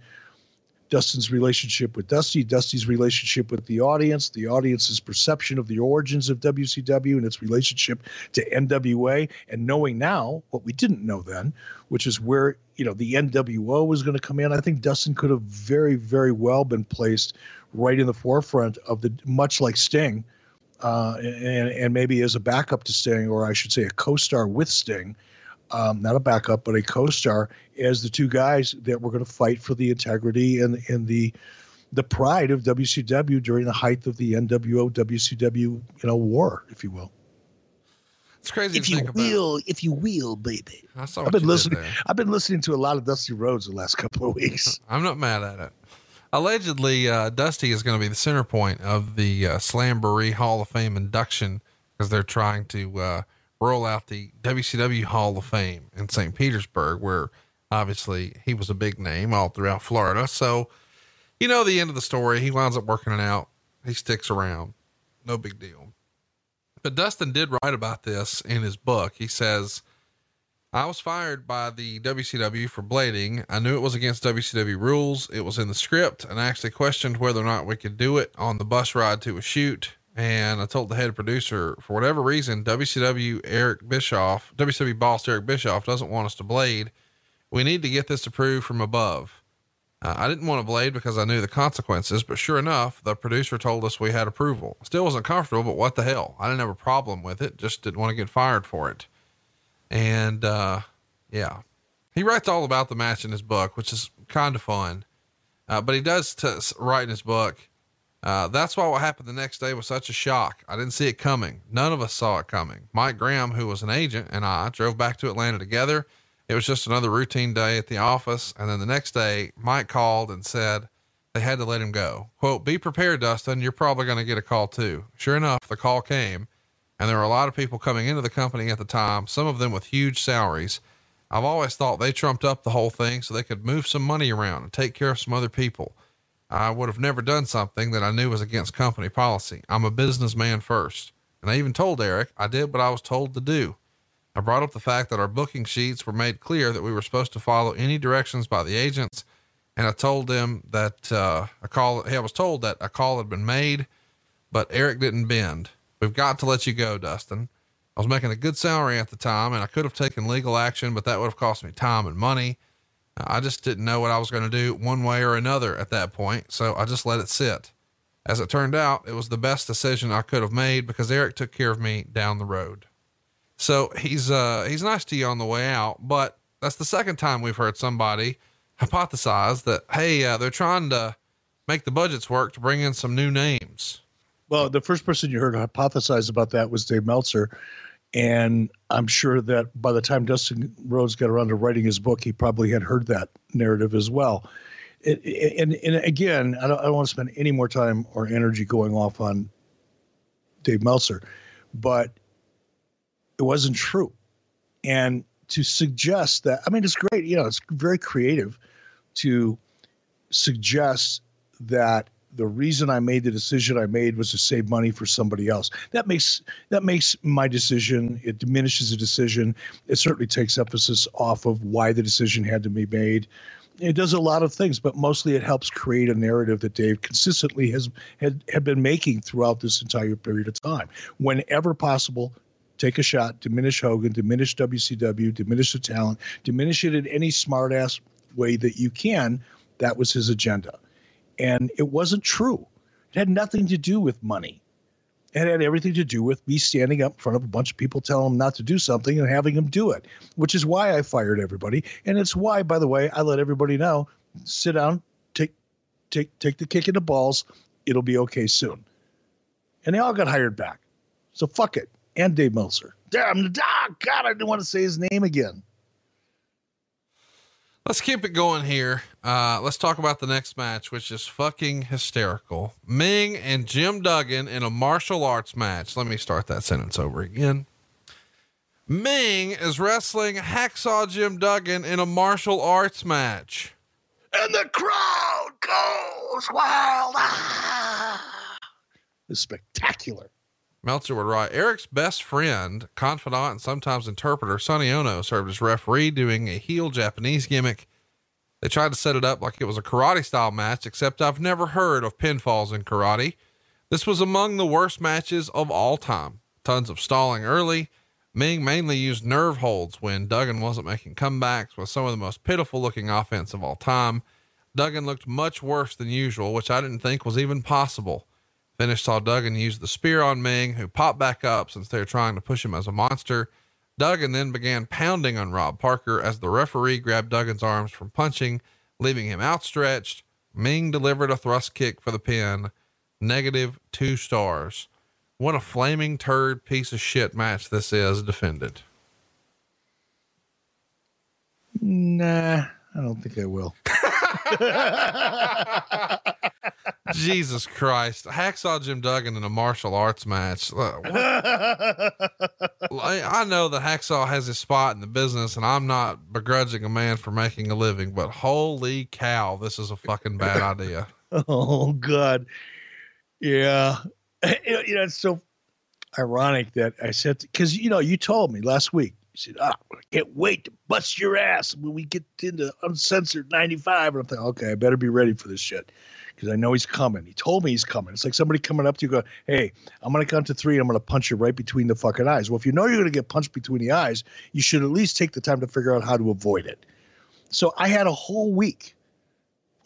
Dustin's relationship with Dusty, Dusty's relationship with the audience, the audience's perception of the origins of WCW and its relationship to NWA, and knowing now what we didn't know then, which is where you know the NWO was going to come in. I think Dustin could have very, very well been placed right in the forefront of the much like Sting, uh, and and maybe as a backup to Sting, or I should say a co-star with Sting um, not a backup, but a co-star as the two guys that were going to fight for the integrity and and the the pride of WCW during the height of the NWO WCW you know war, if you will. It's crazy If to you think about. will, if you will, baby. I saw I've been listening. I've been listening to a lot of Dusty Rhodes the last couple of weeks. I'm not mad at it. Allegedly, uh, Dusty is going to be the center point of the uh, Slamboree Hall of Fame induction because they're trying to uh, roll out the WCW Hall of Fame in St. Petersburg, where obviously he was a big name all throughout Florida. So, you know, the end of the story, he winds up working it out. He sticks around. No big deal. But Dustin did write about this in his book. He says, I was fired by the WCW for blading. I knew it was against WCW rules. It was in the script, and I actually questioned whether or not we could do it on the bus ride to a shoot. And I told the head producer, for whatever reason, WCW Eric Bischoff, WCW boss Eric Bischoff doesn't want us to blade. We need to get this approved from above. Uh, I didn't want to blade because I knew the consequences, but sure enough, the producer told us we had approval. Still wasn't comfortable, but what the hell? I didn't have a problem with it, just didn't want to get fired for it. And uh, yeah, he writes all about the match in his book, which is kind of fun. Uh, but he does to write in his book. Uh, that's why what happened the next day was such a shock. I didn't see it coming. None of us saw it coming. Mike Graham, who was an agent, and I drove back to Atlanta together. It was just another routine day at the office. And then the next day, Mike called and said they had to let him go. Quote, be prepared, Dustin. You're probably going to get a call too. Sure enough, the call came and there were a lot of people coming into the company at the time, some of them with huge salaries. I've always thought they trumped up the whole thing so they could move some money around and take care of some other people. I would have never done something that I knew was against company policy. I'm a businessman first. And I even told Eric I did what I was told to do. I brought up the fact that our booking sheets were made clear that we were supposed to follow any directions by the agents. And I told them that, uh, a call, I was told that a call had been made, but Eric didn't bend. We've got to let you go, Dustin. I was making a good salary at the time and I could have taken legal action, but that would have cost me time and money. I just didn't know what I was going to do one way or another at that point. So I just let it sit. As it turned out, it was the best decision I could have made because Eric took care of me down the road. So he's, uh, he's nice to you on the way out, but that's the second time we've heard somebody hypothesize that, Hey, uh, they're trying to make the budgets work to bring in some new names. Well, the first person you heard hypothesize about that was Dave Meltzer. And I'm sure that by the time Dustin Rhodes got around to writing his book, he probably had heard that narrative as well. It, it, and, and again, I don't, I don't want to spend any more time or energy going off on Dave Meltzer, but it wasn't true. And to suggest that, I mean, it's great, you know, it's very creative to suggest that the reason I made the decision I made was to save money for somebody else. That makes that makes my decision. It diminishes the decision. It certainly takes emphasis off of why the decision had to be made. It does a lot of things, but mostly it helps create a narrative that Dave consistently has had, had been making throughout this entire period of time. Whenever possible, take a shot, diminish Hogan, diminish WCW, diminish the talent, diminish it in any smartass way that you can. That was his agenda. And it wasn't true. It had nothing to do with money. It had everything to do with me standing up in front of a bunch of people telling them not to do something and having them do it, which is why I fired everybody. And it's why, by the way, I let everybody know sit down, take take take the kick in the balls. It'll be okay soon. And they all got hired back. So fuck it. And Dave Meltzer. Damn, oh, God, I didn't want to say his name again. Let's keep it going here. Uh, let's talk about the next match, which is fucking hysterical. Meng and Jim Duggan in a martial arts match. Let me start that sentence over again. Meng is wrestling Hacksaw Jim Duggan in a martial arts match. And the crowd goes wild. Ah! It's spectacular. Meltzer would write Eric's best friend, confidant, and sometimes interpreter, Sonny Ono, served as referee doing a heel Japanese gimmick. They tried to set it up like it was a karate style match, except I've never heard of pinfalls in karate. This was among the worst matches of all time. Tons of stalling early. Meng mainly used nerve holds when Duggan wasn't making comebacks with some of the most pitiful looking offense of all time. Duggan looked much worse than usual, which I didn't think was even possible. Finish saw Duggan use the spear on Meng, who popped back up since they were trying to push him as a monster. Duggan then began pounding on Rob Parker as the referee grabbed Duggan's arms from punching, leaving him outstretched. Meng delivered a thrust kick for the pin. Negative two stars. What a flaming turd piece of shit match this is defended. Nah, I don't think I will. Jesus Christ. Hacksaw Jim Duggan in a martial arts match. Uh, I know that Hacksaw has his spot in the business and I'm not begrudging a man for making a living, but holy cow, this is a fucking bad idea. oh, God. Yeah. You know, it's so ironic that I said, because, you know, you told me last week, you said, oh, I can't wait to bust your ass when we get into uncensored 95. And I'm thinking, okay, I better be ready for this shit because I know he's coming. He told me he's coming. It's like somebody coming up to you, go, "Hey, I'm going to count to three, and I'm going to punch you right between the fucking eyes." Well, if you know you're going to get punched between the eyes, you should at least take the time to figure out how to avoid it. So I had a whole week,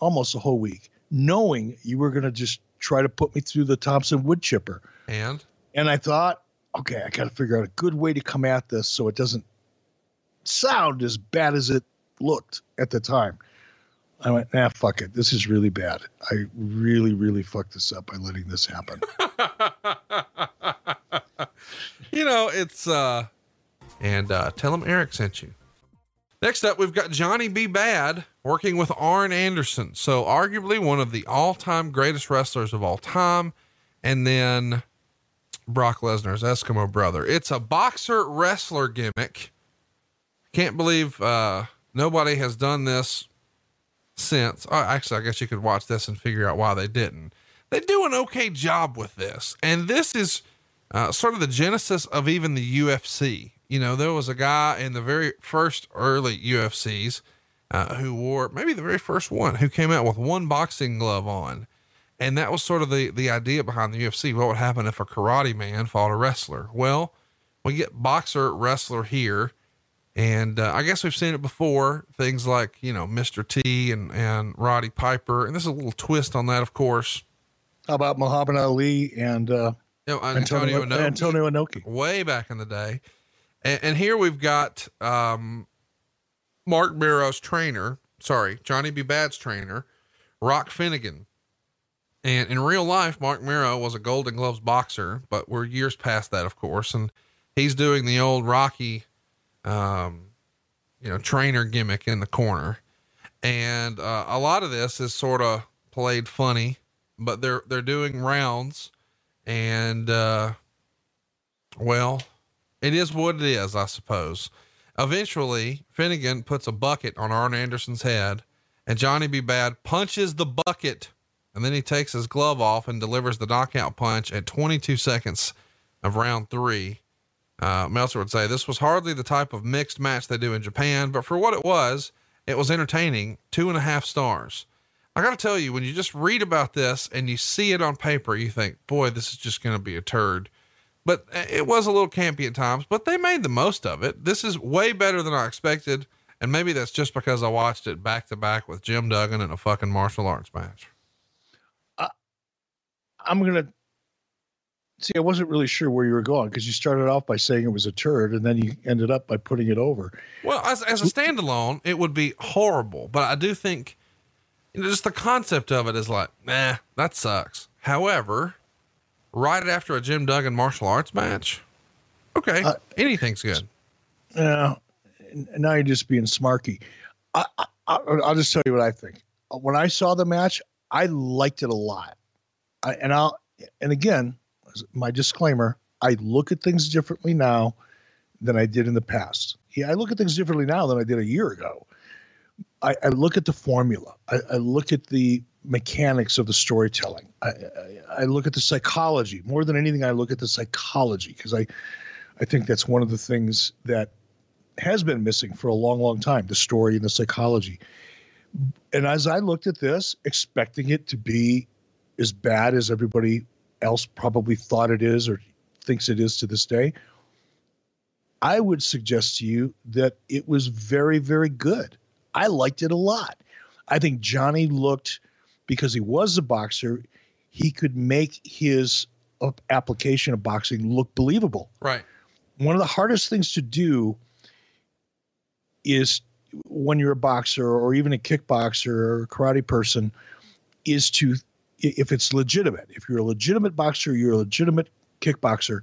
almost a whole week, knowing you were going to just try to put me through the Thompson wood chipper. And and I thought, okay, I got to figure out a good way to come at this so it doesn't sound as bad as it looked at the time. I went, nah, fuck it. This is really bad. I really, really fucked this up by letting this happen. you know, it's, uh, and, uh, tell him Eric sent you. Next up, we've got Johnny B. Badd working with Arn Anderson. So, arguably one of the all time greatest wrestlers of all time. And then Brock Lesnar's Eskimo brother. It's a boxer wrestler gimmick. Can't believe, uh, nobody has done this since. Actually, I guess you could watch this and figure out why they didn't. They do an okay job with this. And this is uh, sort of the genesis of even the UFC. You know, there was a guy in the very first early UFCs uh, who wore maybe the very first one who came out with one boxing glove on. And that was sort of the, the idea behind the UFC. What would happen if a karate man fought a wrestler? Well, we get boxer wrestler here and uh, I guess we've seen it before. Things like, you know, Mr. T and, and Roddy Piper. And this is a little twist on that, of course. How about Muhammad Ali and uh, You know, Antonio, Antonio, Inoki, Antonio Inoki? way back in the day. And, and here we've got um, Marc Mero's trainer, sorry, Johnny B. Badd's trainer, Rock Finnegan. And in real life, Mark Miro was a Golden Gloves boxer, but we're years past that, of course. And he's doing the old Rocky, um, you know, trainer gimmick in the corner. And uh, a lot of this is sort of played funny, but they're they're doing rounds, and uh, well, it is what it is, I suppose. Eventually, Finnegan puts a bucket on Arn Anderson's head, and Johnny B. Badd punches the bucket, and then he takes his glove off and delivers the knockout punch at 22 seconds of round three. Uh, Meltzer would say this was hardly the type of mixed match they do in Japan, but for what it was, it was entertaining. Two and a half stars. I got to tell you, when you just read about this and you see it on paper, you think, boy, this is just going to be a turd. But uh, it was a little campy at times, but they made the most of it. This is way better than I expected. And maybe that's just because I watched it back to back with Jim Duggan in a fucking martial arts match. I'm gonna see. I wasn't really sure where you were going because you started off by saying it was a turd, and then you ended up by putting it over. Well, as, as a standalone, it would be horrible, but I do think you know, just the concept of it is like, nah, that sucks. However, right after a Jim Duggan martial arts match, okay, Uh, anything's good. Yeah, and now you're just being smarky. I, I, I'll just tell you what I think. When I saw the match, I liked it a lot. I, and I'll and again, my disclaimer: I look at things differently now than I did in the past. Yeah, I look at things differently now than I did a year ago. I, I look at the formula. I, I look at the mechanics of the storytelling. I, I, look at the psychology more than anything. I look at the psychology because I, I think that's one of the things that has been missing for a long, long time the story and the psychology. And as I looked at this, expecting it to be as bad as everybody else probably thought it is or thinks it is to this day, I would suggest to you that it was very, very good. I liked it a lot. I think Johnny looked, because he was a boxer, he could make his application of boxing look believable Right. one of the hardest things to do is when you're a boxer or even a kickboxer or a karate person is to if it's legitimate if you're a legitimate boxer you're a legitimate kickboxer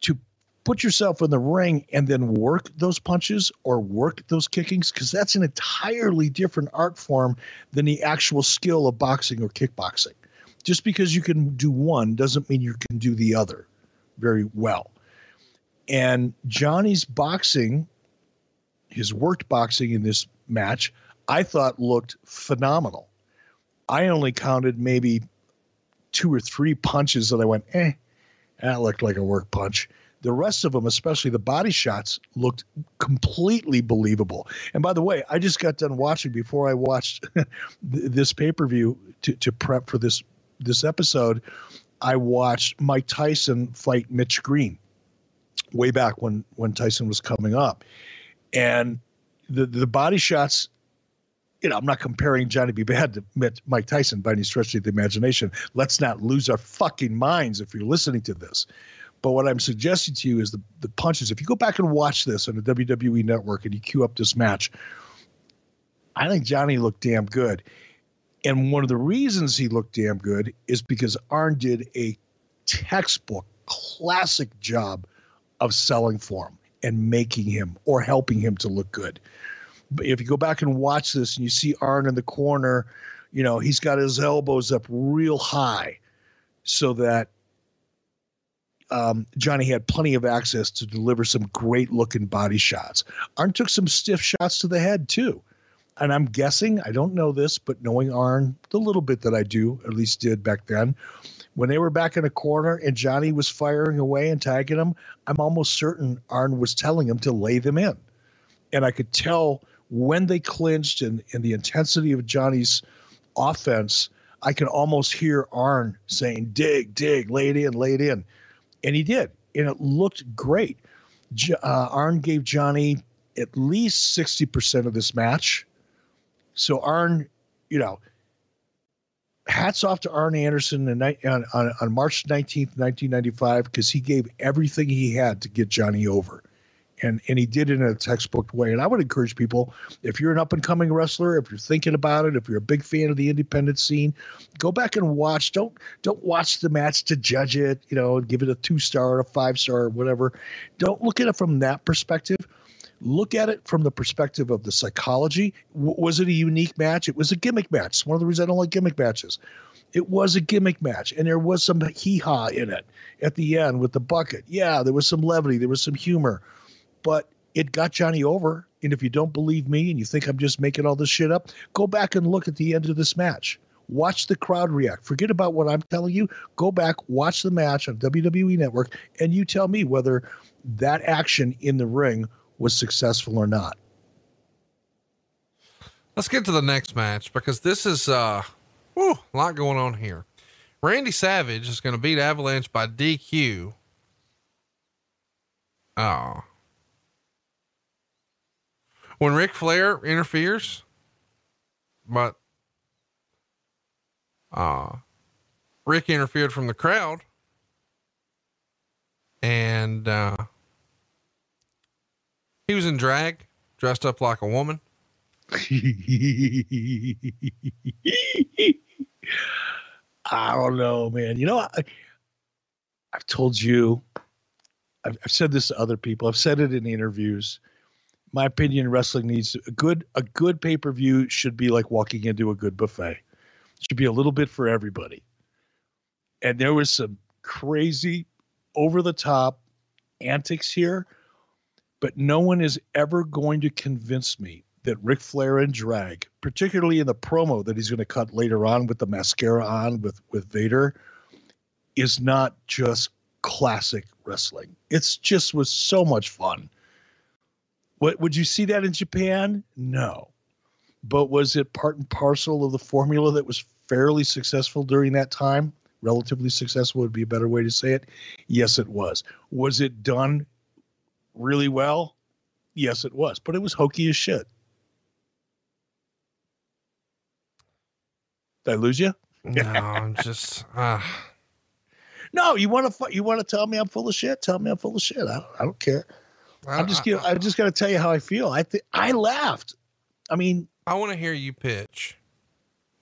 to put yourself in the ring and then work those punches or work those kickings because that's an entirely different art form than the actual skill of boxing or kickboxing just because you can do one doesn't mean you can do the other very well and Johnny's boxing, his worked boxing in this match, I thought looked phenomenal. I only counted maybe two or three punches that I went, eh, that looked like a work punch. The rest of them, especially the body shots, looked completely believable. And by the way, I just got done watching before I watched this pay per view to, to prep for this this episode. I watched Mike Tyson fight Mitch Green way back when when Tyson was coming up, and the the body shots. You know, I'm not comparing Johnny B. Badd to Mike Tyson by any stretch of the imagination. Let's not lose our fucking minds if you're listening to this. But what I'm suggesting to you is the the punches. If you go back and watch this on the WWE Network and you queue up this match, I think Johnny looked damn good. And one of the reasons he looked damn good is because Arn did a textbook, classic job of selling for him and making him or helping him to look good. If you go back and watch this and you see Arn in the corner, you know, he's got his elbows up real high so that um, Johnny had plenty of access to deliver some great looking body shots. Arn took some stiff shots to the head too. And I'm guessing, I don't know this, but knowing Arn, the little bit that I do, at least did back then, when they were back in a corner and Johnny was firing away and tagging him, I'm almost certain Arn was telling him to lay them in. And I could tell when they clinched and, and the intensity of Johnny's offense, I can almost hear Arn saying, dig, dig, lay it in, lay it in. And he did. And it looked great. Uh, Arn gave Johnny at least 60% of this match. So Arn, you know, hats off to Arn Anderson on, on, on March 19th, 1995, because he gave everything he had to get Johnny over. And, and he did it in a textbook way. And I would encourage people, if you're an up and coming wrestler, if you're thinking about it, if you're a big fan of the independent scene, go back and watch. Don't don't watch the match to judge it, you know, give it a two star, a five star, or whatever. Don't look at it from that perspective look at it from the perspective of the psychology. W- was it a unique match? It was a gimmick match. It's one of the reasons I don't like gimmick matches. It was a gimmick match, and there was some hee haw in it at the end with the bucket. Yeah, there was some levity, there was some humor, but it got Johnny over. And if you don't believe me and you think I'm just making all this shit up, go back and look at the end of this match. Watch the crowd react. Forget about what I'm telling you. Go back, watch the match on WWE Network, and you tell me whether that action in the ring was successful or not. Let's get to the next match because this is uh, whew, a lot going on here. Randy Savage is going to beat Avalanche by DQ. Oh. When Ric Flair interferes, but uh, Ric interfered from the crowd and uh, he was in drag, dressed up like a woman. I don't know, man. You know, I, have told you, I've, I've, said this to other people. I've said it in interviews. My opinion, wrestling needs a good a good pay per view should be like walking into a good buffet. Should be a little bit for everybody. And there was some crazy, over the top antics here but no one is ever going to convince me that Ric Flair and drag, particularly in the promo that he's going to cut later on with the mascara on with with Vader, is not just classic wrestling. It's just was so much fun. What would you see that in Japan? No. But was it part and parcel of the formula that was fairly successful during that time? Relatively successful would be a better way to say it. Yes, it was. Was it done really well? Yes, it was, but it was hokey as shit. Did I lose you? No, I'm just. Uh... No, you want to you want to tell me I'm full of shit? Tell me I'm full of shit. I I don't care. I'm just I, I, I just got to tell you how I feel. I think I laughed. I mean, I want to hear you pitch.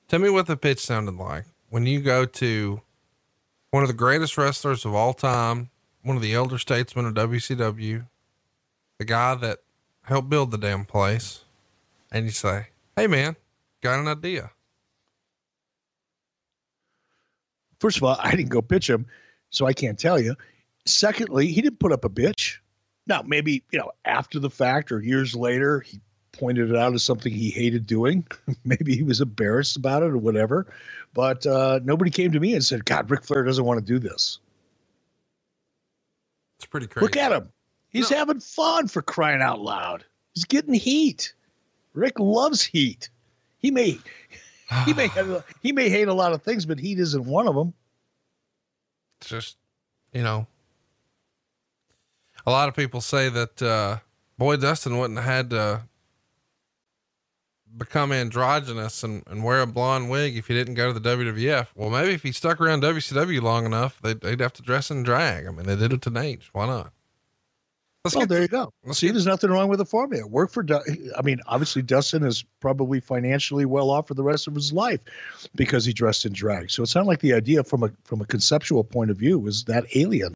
Tell me what the pitch sounded like when you go to one of the greatest wrestlers of all time, one of the elder statesmen of WCW, the guy that helped build the damn place, and you say, Hey man, got an idea. First of all, I didn't go pitch him, so I can't tell you. Secondly, he didn't put up a bitch. Now, maybe, you know, after the fact or years later, he pointed it out as something he hated doing. maybe he was embarrassed about it or whatever. But uh, nobody came to me and said, God, Ric Flair doesn't want to do this. It's pretty crazy. Look at him. He's no. having fun for crying out loud. He's getting heat. Ric loves heat. He may he may have, he may hate a lot of things, but heat isn't one of them. It's just you know, a lot of people say that uh, Boy Dustin wouldn't have had to become androgynous and, and wear a blonde wig if he didn't go to the WWF. Well, maybe if he stuck around WCW long enough, they'd, they'd have to dress in drag. I mean, they did it to Nate. Why not? Let's well, there you go. See, get, there's nothing wrong with the formula. Work for, I mean, obviously Dustin is probably financially well off for the rest of his life because he dressed in drag. So it's not like the idea from a from a conceptual point of view was that alien.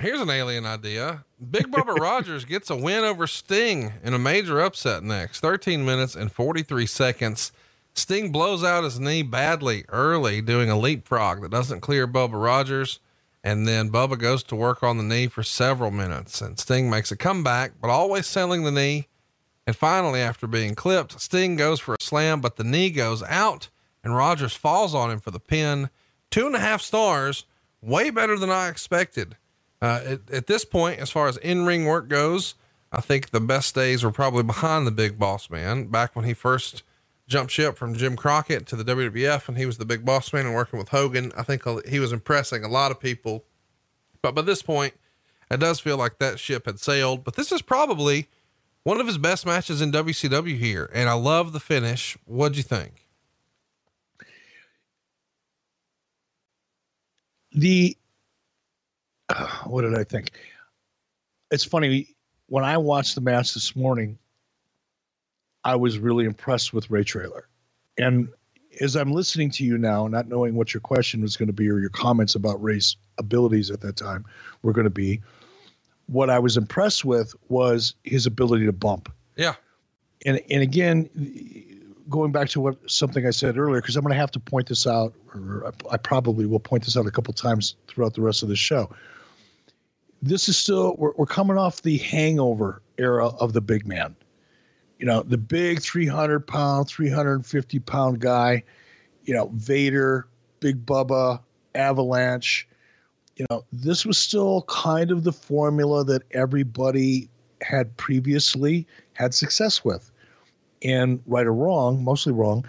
Here's an alien idea. Big Bubba Rogers gets a win over Sting in a major upset next. 13 minutes and 43 seconds. Sting blows out his knee badly early, doing a leapfrog that doesn't clear Bubba Rogers. And then Bubba goes to work on the knee for several minutes, and Sting makes a comeback, but always selling the knee. And finally, after being clipped, Sting goes for a slam, but the knee goes out, and Rogers falls on him for the pin. Two and a half stars, way better than I expected. Uh, at, at, this point, as far as in ring work goes, I think the best days were probably behind the big boss man back when he first jumped ship from Jim Crockett to the WWF and he was the big boss man and working with Hogan. I think he was impressing a lot of people. But by this point, it does feel like that ship had sailed. But this is probably one of his best matches in WCW here. And I love the finish. What'd you think? The uh, what did I think? It's funny when I watched the match this morning. I was really impressed with Ray Traylor, and as I'm listening to you now, not knowing what your question was going to be or your comments about Ray's abilities at that time were going to be, what I was impressed with was his ability to bump. Yeah. And and again, going back to what something I said earlier, because I'm going to have to point this out, or I probably will point this out a couple times throughout the rest of the show. This is still we're, we're coming off the hangover era of the big man. You know, the big 300 pound, 350 pound guy. You know, Vader, Big Bubba, Avalanche. You know, this was still kind of the formula that everybody had previously had success with and right or wrong, mostly wrong,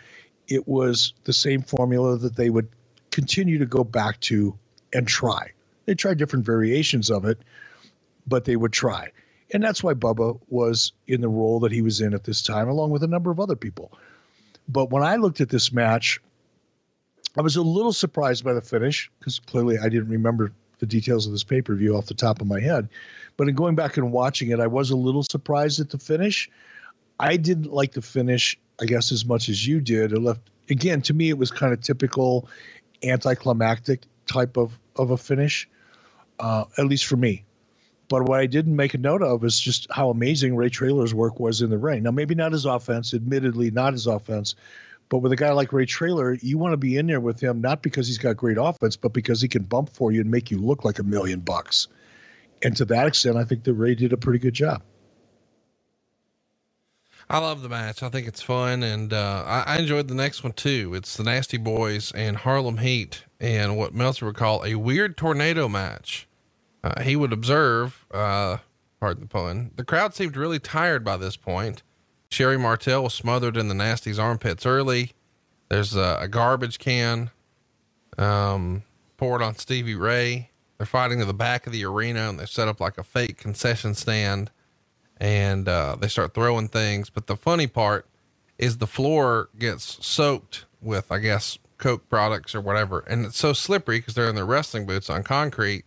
it was the same formula that they would continue to go back to and try. They tried different variations of it, but they would try. And that's why Bubba was in the role that he was in at this time, along with a number of other people. But when I looked at this match, I was a little surprised by the finish because clearly I didn't remember the details of this pay per view off the top of my head. But in going back and watching it, I was a little surprised at the finish. I didn't like the finish, I guess, as much as you did. It left again to me, it was kind of typical anticlimactic type of of a finish, uh, at least for me. But what I didn't make a note of is just how amazing Ray Traylor's work was in the ring. Now, maybe not his offense, admittedly, not his offense, but with a guy like Ray Trailer, you want to be in there with him not because he's got great offense, but because he can bump for you and make you look like a million bucks. And to that extent, I think that Ray did a pretty good job. I love the match. I think it's fun, and uh, I, I, enjoyed the next one too. It's the Nasty Boys and Harlem Heat, and what Meltzer would call a weird tornado match. Uh, he would observe, uh, pardon the pun, the crowd seemed really tired by this point. Sherri Martel was smothered in the Nasty's armpits early. There's a, a garbage can um, poured on Stevie Ray. They're fighting to the back of the arena, and they set up like a fake concession stand and uh, they start throwing things. But the funny part is the floor gets soaked with, I guess, Coke products or whatever. And it's so slippery because they're in their wrestling boots on concrete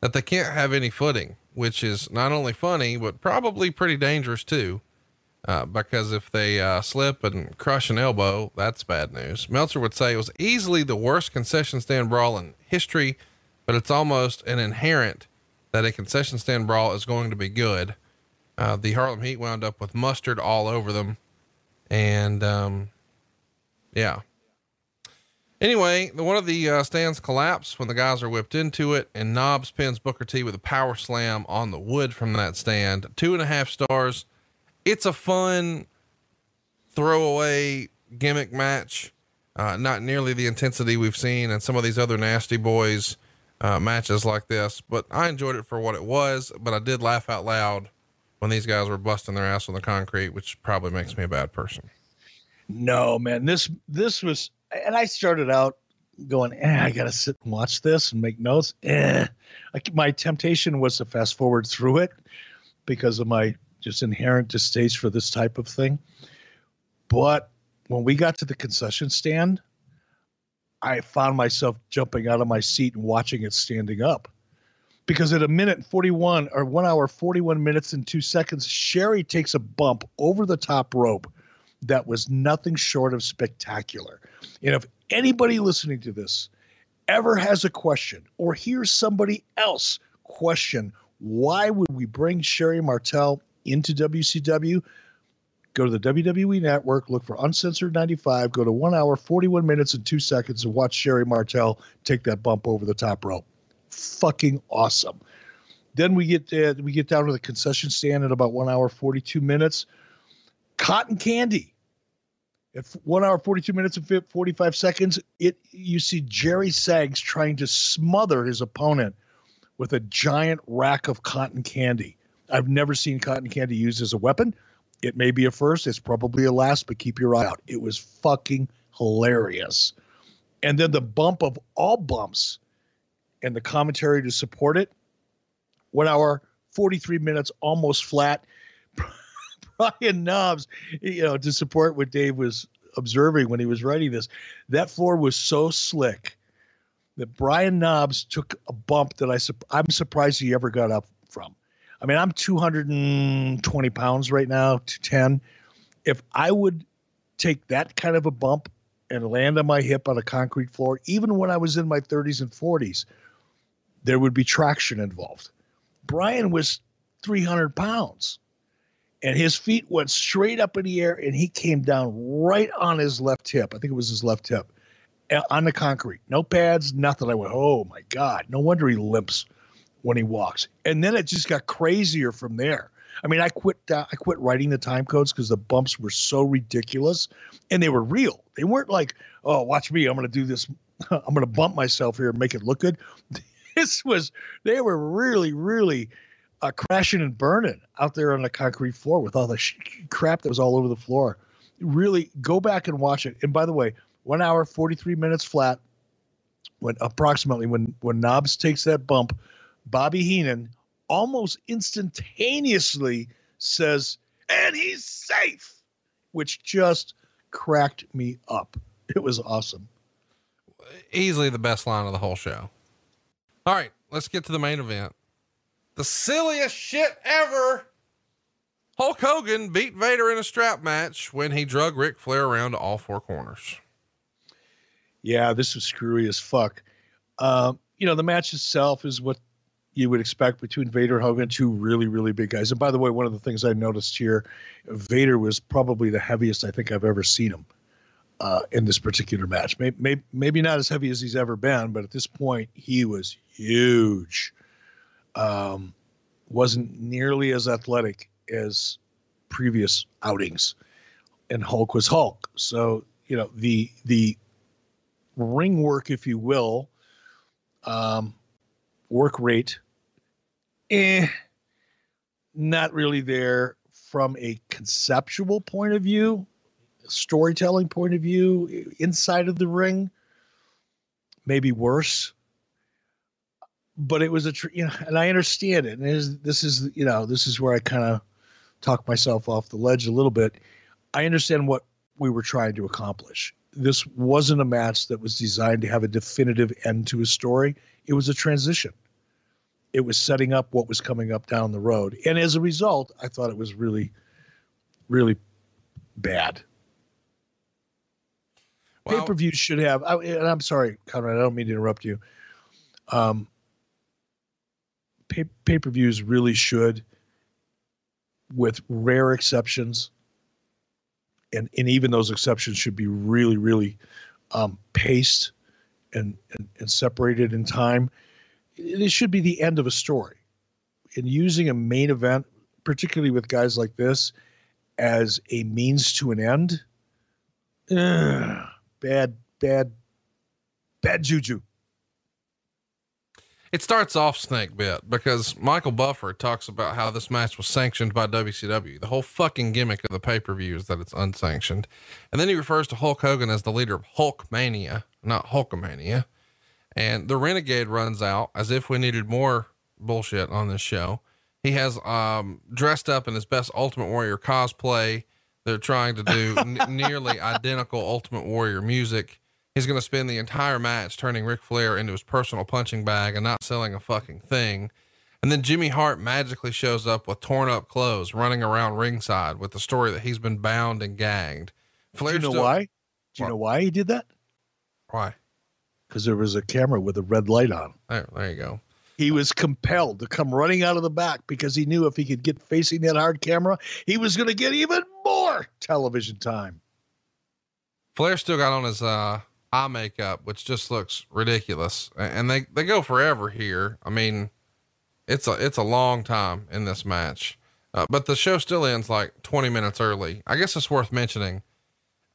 that they can't have any footing, which is not only funny, but probably pretty dangerous too. Uh, because if they uh, slip and crush an elbow, that's bad news. Meltzer would say it was easily the worst concession stand brawl in history, but it's almost an inherent that a concession stand brawl is going to be good. Uh, the Harlem Heat wound up with mustard all over them. And, um, yeah. Anyway, one of the uh, stands collapsed when the guys are whipped into it, and Knobbs pins Booker T with a power slam on the wood from that stand. Two and a half stars. It's a fun throwaway gimmick match. Uh, not nearly the intensity we've seen in some of these other nasty boys uh, matches like this, but I enjoyed it for what it was. But I did laugh out loud when these guys were busting their ass on the concrete, which probably makes me a bad person. No, man. This this was and I started out going, eh, I gotta sit and watch this and make notes. Eh. my temptation was to fast forward through it because of my just inherent distaste for this type of thing. But when we got to the concession stand, I found myself jumping out of my seat and watching it standing up because at a minute 41 or one hour 41 minutes and two seconds Sherri takes a bump over the top rope that was nothing short of spectacular and if anybody listening to this ever has a question or hears somebody else question why would we bring Sherri martel into wcw go to the wwe network look for uncensored 95 go to one hour 41 minutes and two seconds and watch Sherri martel take that bump over the top rope fucking awesome. Then we get uh, we get down to the concession stand at about one hour forty two minutes. Cotton candy. At one hour forty two minutes and forty five seconds, it you see Jerry Saggs trying to smother his opponent with a giant rack of cotton candy. I've never seen cotton candy used as a weapon. It may be a first, it's probably a last, but keep your eye out. It was fucking hilarious. And then the bump of all bumps and the commentary to support it. One hour, 43 minutes, almost flat. Brian Knobbs, you know, to support what Dave was observing when he was writing this, that floor was so slick that Brian Knobbs took a bump that I I'm surprised he ever got up from. I mean, I'm 220 pounds right now, 210. If I would take that kind of a bump and land on my hip on a concrete floor, even when I was in my 30s and 40s, there would be traction involved. Brian was 300 pounds and his feet went straight up in the air and he came down right on his left hip. I think it was his left hip on the concrete. No pads, nothing. I went, oh my God. No wonder he limps when he walks. And then it just got crazier from there. I mean, I quit. Uh, I quit writing the time codes because the bumps were so ridiculous, and they were real. They weren't like, "Oh, watch me! I'm going to do this. I'm going to bump myself here and make it look good." this was. They were really, really uh, crashing and burning out there on the concrete floor with all the sh- crap that was all over the floor. Really, go back and watch it. And by the way, one hour, 43 minutes flat. When approximately when when Knobbs takes that bump, Bobby Heenan almost instantaneously says, and he's safe, which just cracked me up. It was awesome. Easily the best line of the whole show. All right, let's get to the main event. The silliest shit ever. Hulk Hogan beat Vader in a strap match when he drug Ric Flair around to all four corners yeah, this was screwy as fuck. Um, you know, the match itself is what you would expect between Vader and Hogan, two really, really big guys. And by the way, one of the things I noticed here, Vader was probably the heaviest I think I've ever seen him uh, in this particular match. Maybe, maybe, maybe not as heavy as he's ever been, but at this point, he was huge. Um, wasn't nearly as athletic as previous outings, and Hulk was Hulk. So you know the the ring work, if you will, um, work rate, eh, not really there from a conceptual point of view, storytelling point of view, inside of the ring, maybe worse. But it was a, tr- you know, and I understand it. And it is, this is, you know, this is where I kind of talk myself off the ledge a little bit. I understand what we were trying to accomplish this wasn't a match that was designed to have a definitive end to a story. It was a transition. It was setting up what was coming up down the road. And as a result, I thought it was really, really bad. Well, Pay per views should have, and I'm sorry, Conrad, I don't mean to interrupt you. Um, pay per views really should, with rare exceptions, and and even those exceptions should be really really um, paced and, and and separated in time. It should be the end of a story. And using a main event, particularly with guys like this, as a means to an end, ugh, bad, bad, bad juju. It starts off snake bit because Michael Buffer talks about how this match was sanctioned by WCW. The whole fucking gimmick of the pay per view is that it's unsanctioned. And then he refers to Hulk Hogan as the leader of Hulkmania, not Hulkamania. And the Renegade runs out as if we needed more bullshit on this show. He has um, dressed up in his best Ultimate Warrior cosplay. They're trying to do n- nearly identical Ultimate Warrior music. He's going to spend the entire match turning Ric Flair into his personal punching bag and not selling a fucking thing. And then Jimmy Hart magically shows up with torn up clothes, running around ringside with the story that he's been bound and gagged. Flair Do you know still, why? Do you what? know why he did that? Why? Because there was a camera with a red light on. There, there you go. He was compelled to come running out of the back because he knew if he could get facing that hard camera, he was going to get even more television time. Flair still got on his uh, eye makeup, which just looks ridiculous. And they, they go forever here. I mean, it's a, it's a long time in this match. Uh, but the show still ends like 20 minutes early. I guess it's worth mentioning.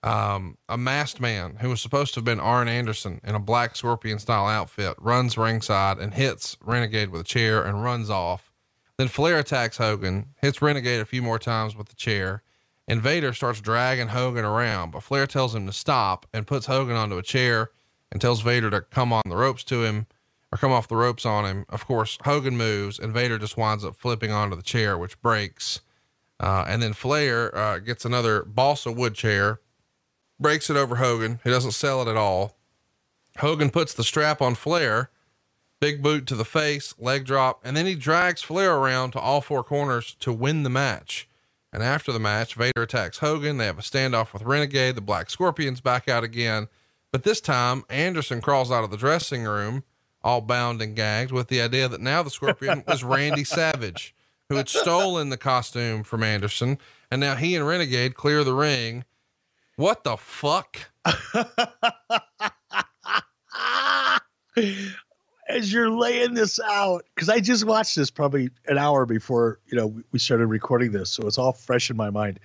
Um, a masked man who was supposed to have been Arn Anderson in a black scorpion style outfit runs ringside and hits Renegade with a chair and runs off. Then Flair attacks Hogan, hits Renegade a few more times with the chair, and Vader starts dragging Hogan around, but Flair tells him to stop and puts Hogan onto a chair and tells Vader to come on the ropes to him or come off the ropes on him. Of course, Hogan moves and Vader just winds up flipping onto the chair, which breaks. Uh, and then Flair uh, gets another balsa wood chair, breaks it over Hogan. He doesn't sell it at all. Hogan puts the strap on Flair, big boot to the face, leg drop, and then he drags Flair around to all four corners to win the match. And after the match, Vader attacks Hogan. They have a standoff with Renegade. The Black Scorpions back out again. But this time, Anderson crawls out of the dressing room, all bound and gagged, with the idea that now the Scorpion was Randy Savage, who had stolen the costume from Anderson. And now he and Renegade clear the ring. What the fuck? As you're laying this out, because I just watched this probably an hour before you know we started recording this, so it's all fresh in my mind.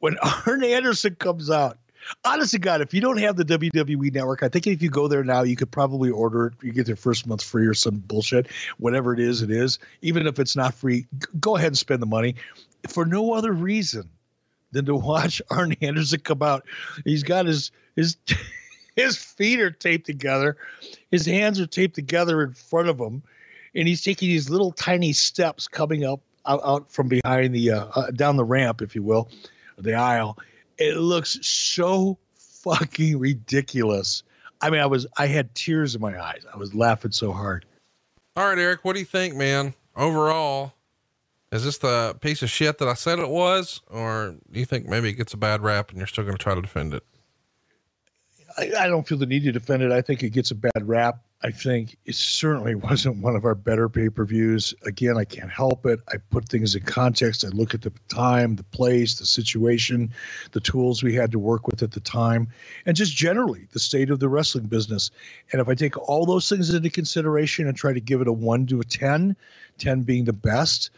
When Arn Anderson comes out, honestly, God, if you don't have the WWE Network, I think if you go there now, you could probably order it. You get your first month free or some bullshit, whatever it is, it is. Even if it's not free, go ahead and spend the money for no other reason than to watch Arn Anderson come out. He's got his his his feet are taped together, his hands are taped together in front of him, and he's taking these little tiny steps coming up out, out from behind the uh, uh, down the ramp, if you will, the aisle. It looks so fucking ridiculous. I mean, I was I had tears in my eyes. I was laughing so hard. All right, Eric, what do you think, man? Overall, is this the piece of shit that I said it was, or do you think maybe it gets a bad rap and you're still going to try to defend it? I, I, don't feel the need to defend it. I think it gets a bad rap. I think it certainly wasn't one of our better pay per views. Again, I can't help it. I put things in context. I look at the time, the place, the situation, the tools we had to work with at the time, and just generally the state of the wrestling business. And if I take all those things into consideration and try to give it a one to a 10, 10 being the best,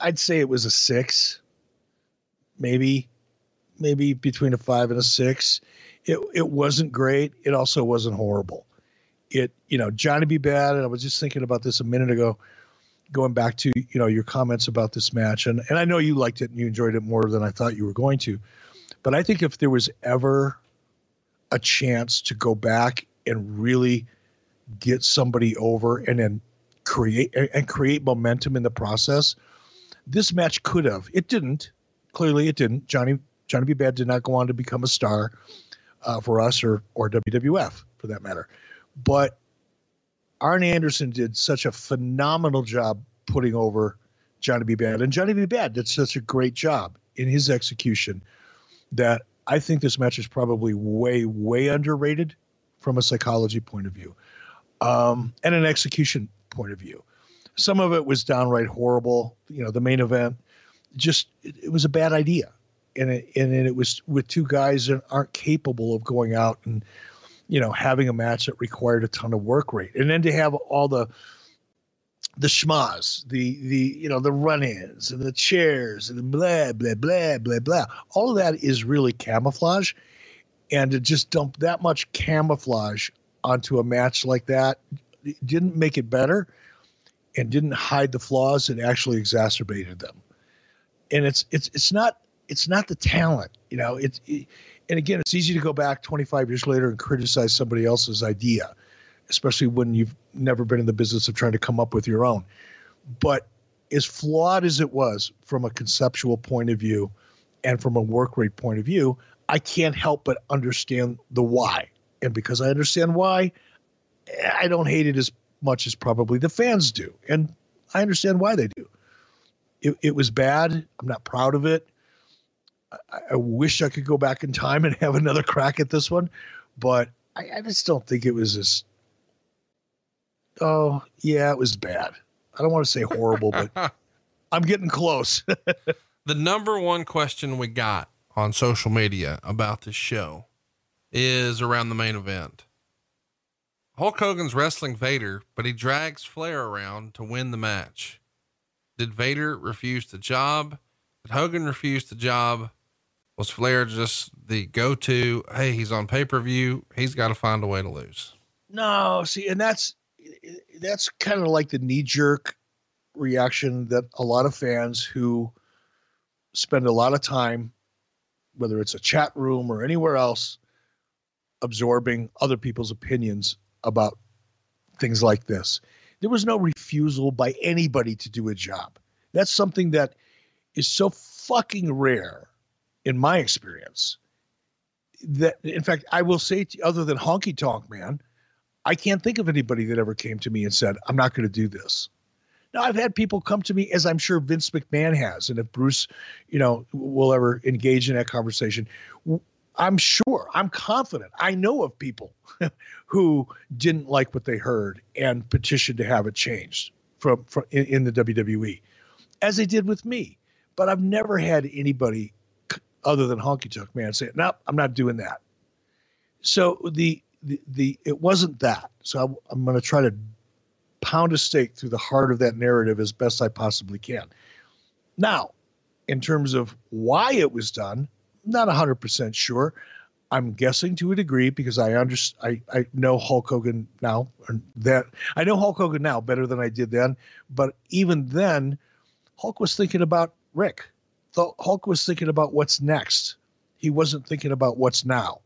I'd say it was a six, maybe, maybe between a five and a six. It, it wasn't great. It also wasn't horrible it you know Johnny B. Badd, and I was just thinking about this a minute ago, going back to you know your comments about this match, and and I know you liked it and you enjoyed it more than I thought you were going to, but I think if there was ever a chance to go back and really get somebody over and then create and create momentum in the process, this match could have. It didn't. Clearly, it didn't. Johnny Johnny B. Badd did not go on to become a star uh, for us or or WWF for that matter. But Arn Anderson did such a phenomenal job putting over Johnny B. Badd. And Johnny B. Badd did such a great job in his execution that I think this match is probably way, way underrated from a psychology point of view um, and an execution point of view. Some of it was downright horrible. You know, the main event just it, it was a bad idea, and it, and it was with two guys that aren't capable of going out and you know, having a match that required a ton of work rate. And then to have all the the schmas, the the you know, the run-ins and the chairs and the blah blah blah blah blah. All of that is really camouflage. And to just dump that much camouflage onto a match like that didn't make it better and didn't hide the flaws, it actually exacerbated them. And it's it's it's not it's not the talent, you know, it's it, and again, it's easy to go back 25 years later and criticize somebody else's idea, especially when you've never been in the business of trying to come up with your own. But as flawed as it was from a conceptual point of view and from a work rate point of view, I can't help but understand the why. And because I understand why, I don't hate it as much as probably the fans do. And I understand why they do. It, it was bad. I'm not proud of it. I, wish I could go back in time and have another crack at this one, but I, I just don't think it was as. Oh yeah, it was bad. I don't want to say horrible, but I'm getting close. the number one question we got on social media about this show is around the main event. Hulk Hogan's wrestling Vader, but he drags Flair around to win the match. Did Vader refuse the job? Did Hogan refuse the job? Was Flair just the go to? Hey, he's on pay per view. He's got to find a way to lose. No, see, and that's that's kind of like the knee jerk reaction that a lot of fans who spend a lot of time, whether it's a chat room or anywhere else, absorbing other people's opinions about things like this. There was no refusal by anybody to do a job. That's something that is so fucking rare in my experience, that in fact I will say to, other than honky tonk man, I can't think of anybody that ever came to me and said, I'm not going to do this. Now I've had people come to me as I'm sure Vince McMahon has, and if Bruce, you know, will ever engage in that conversation, I'm sure, I'm confident. I know of people who didn't like what they heard and petitioned to have it changed from, from in, in the WWE, as they did with me. But I've never had anybody other than Honky Tonk Man say, "No, nope, I'm not doing that." So the the, the it wasn't that. So I'm, I'm going to try to pound a stake through the heart of that narrative as best I possibly can. Now, in terms of why it was done, not 100% sure. I'm guessing to a degree because I understand. I, I know Hulk Hogan now, that I know Hulk Hogan now better than I did then. But even then, Hulk was thinking about Ric. Hulk was thinking about what's next. He wasn't thinking about what's now,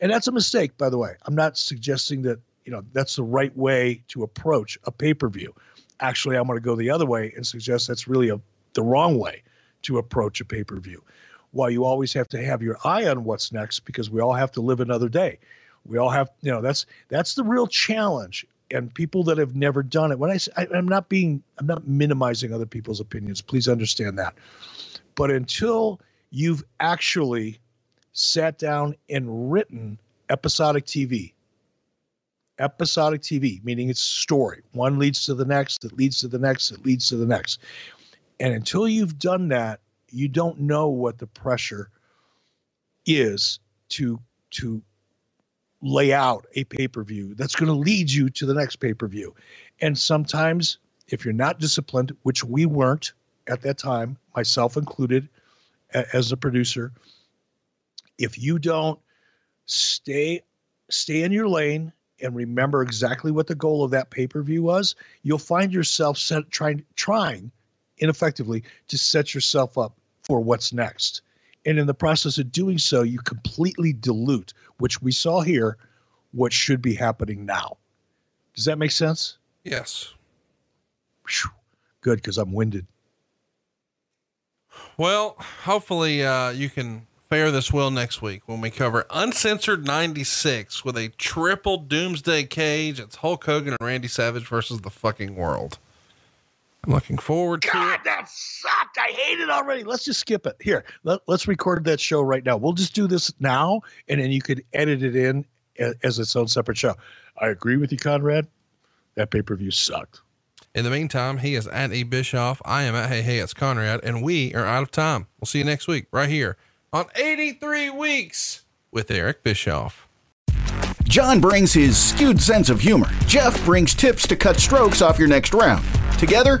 and that's a mistake, by the way. I'm not suggesting that you know that's the right way to approach a pay per view. Actually, I'm going to go the other way and suggest that's really a the wrong way to approach a pay per view while you always have to have your eye on what's next because we all have to live another day. We all have, you know, that's that's the real challenge. And people that have never done it, when I, I I'm not being, I'm not minimizing other people's opinions. Please understand that. But until you've actually sat down and written episodic TV, episodic TV, meaning it's story. One leads to the next, it leads to the next, it leads to the next. And until you've done that, you don't know what the pressure is to to lay out a pay-per-view that's going to lead you to the next pay-per-view. And sometimes if you're not disciplined, which we weren't at that time, myself included as a producer, if you don't stay stay in your lane and remember exactly what the goal of that pay-per-view was, you'll find yourself set, trying trying ineffectively to set yourself up for what's next. And in the process of doing so, you completely dilute, which we saw here, what should be happening now. Does that make sense? Yes. Whew. Good, because I'm winded. Well, hopefully uh, you can fare this well next week when we cover Uncensored 96 with a triple doomsday cage. It's Hulk Hogan and Randy Savage versus the fucking world. I'm looking forward God, to it. that sucked. I hate it already. Let's just skip it. Here, let, us record that show right now. We'll just do this now, and then you could edit it in as, as its own separate show. I agree with you, Conrad. That pay per view sucked. In the meantime, he is at E Bischoff. I am at Hey Hey, it's Conrad, and we are out of time. We'll see you next week right here on 83 Weeks with Eric Bischoff. John brings his skewed sense of humor. Jeff brings tips to cut strokes off your next round. Together,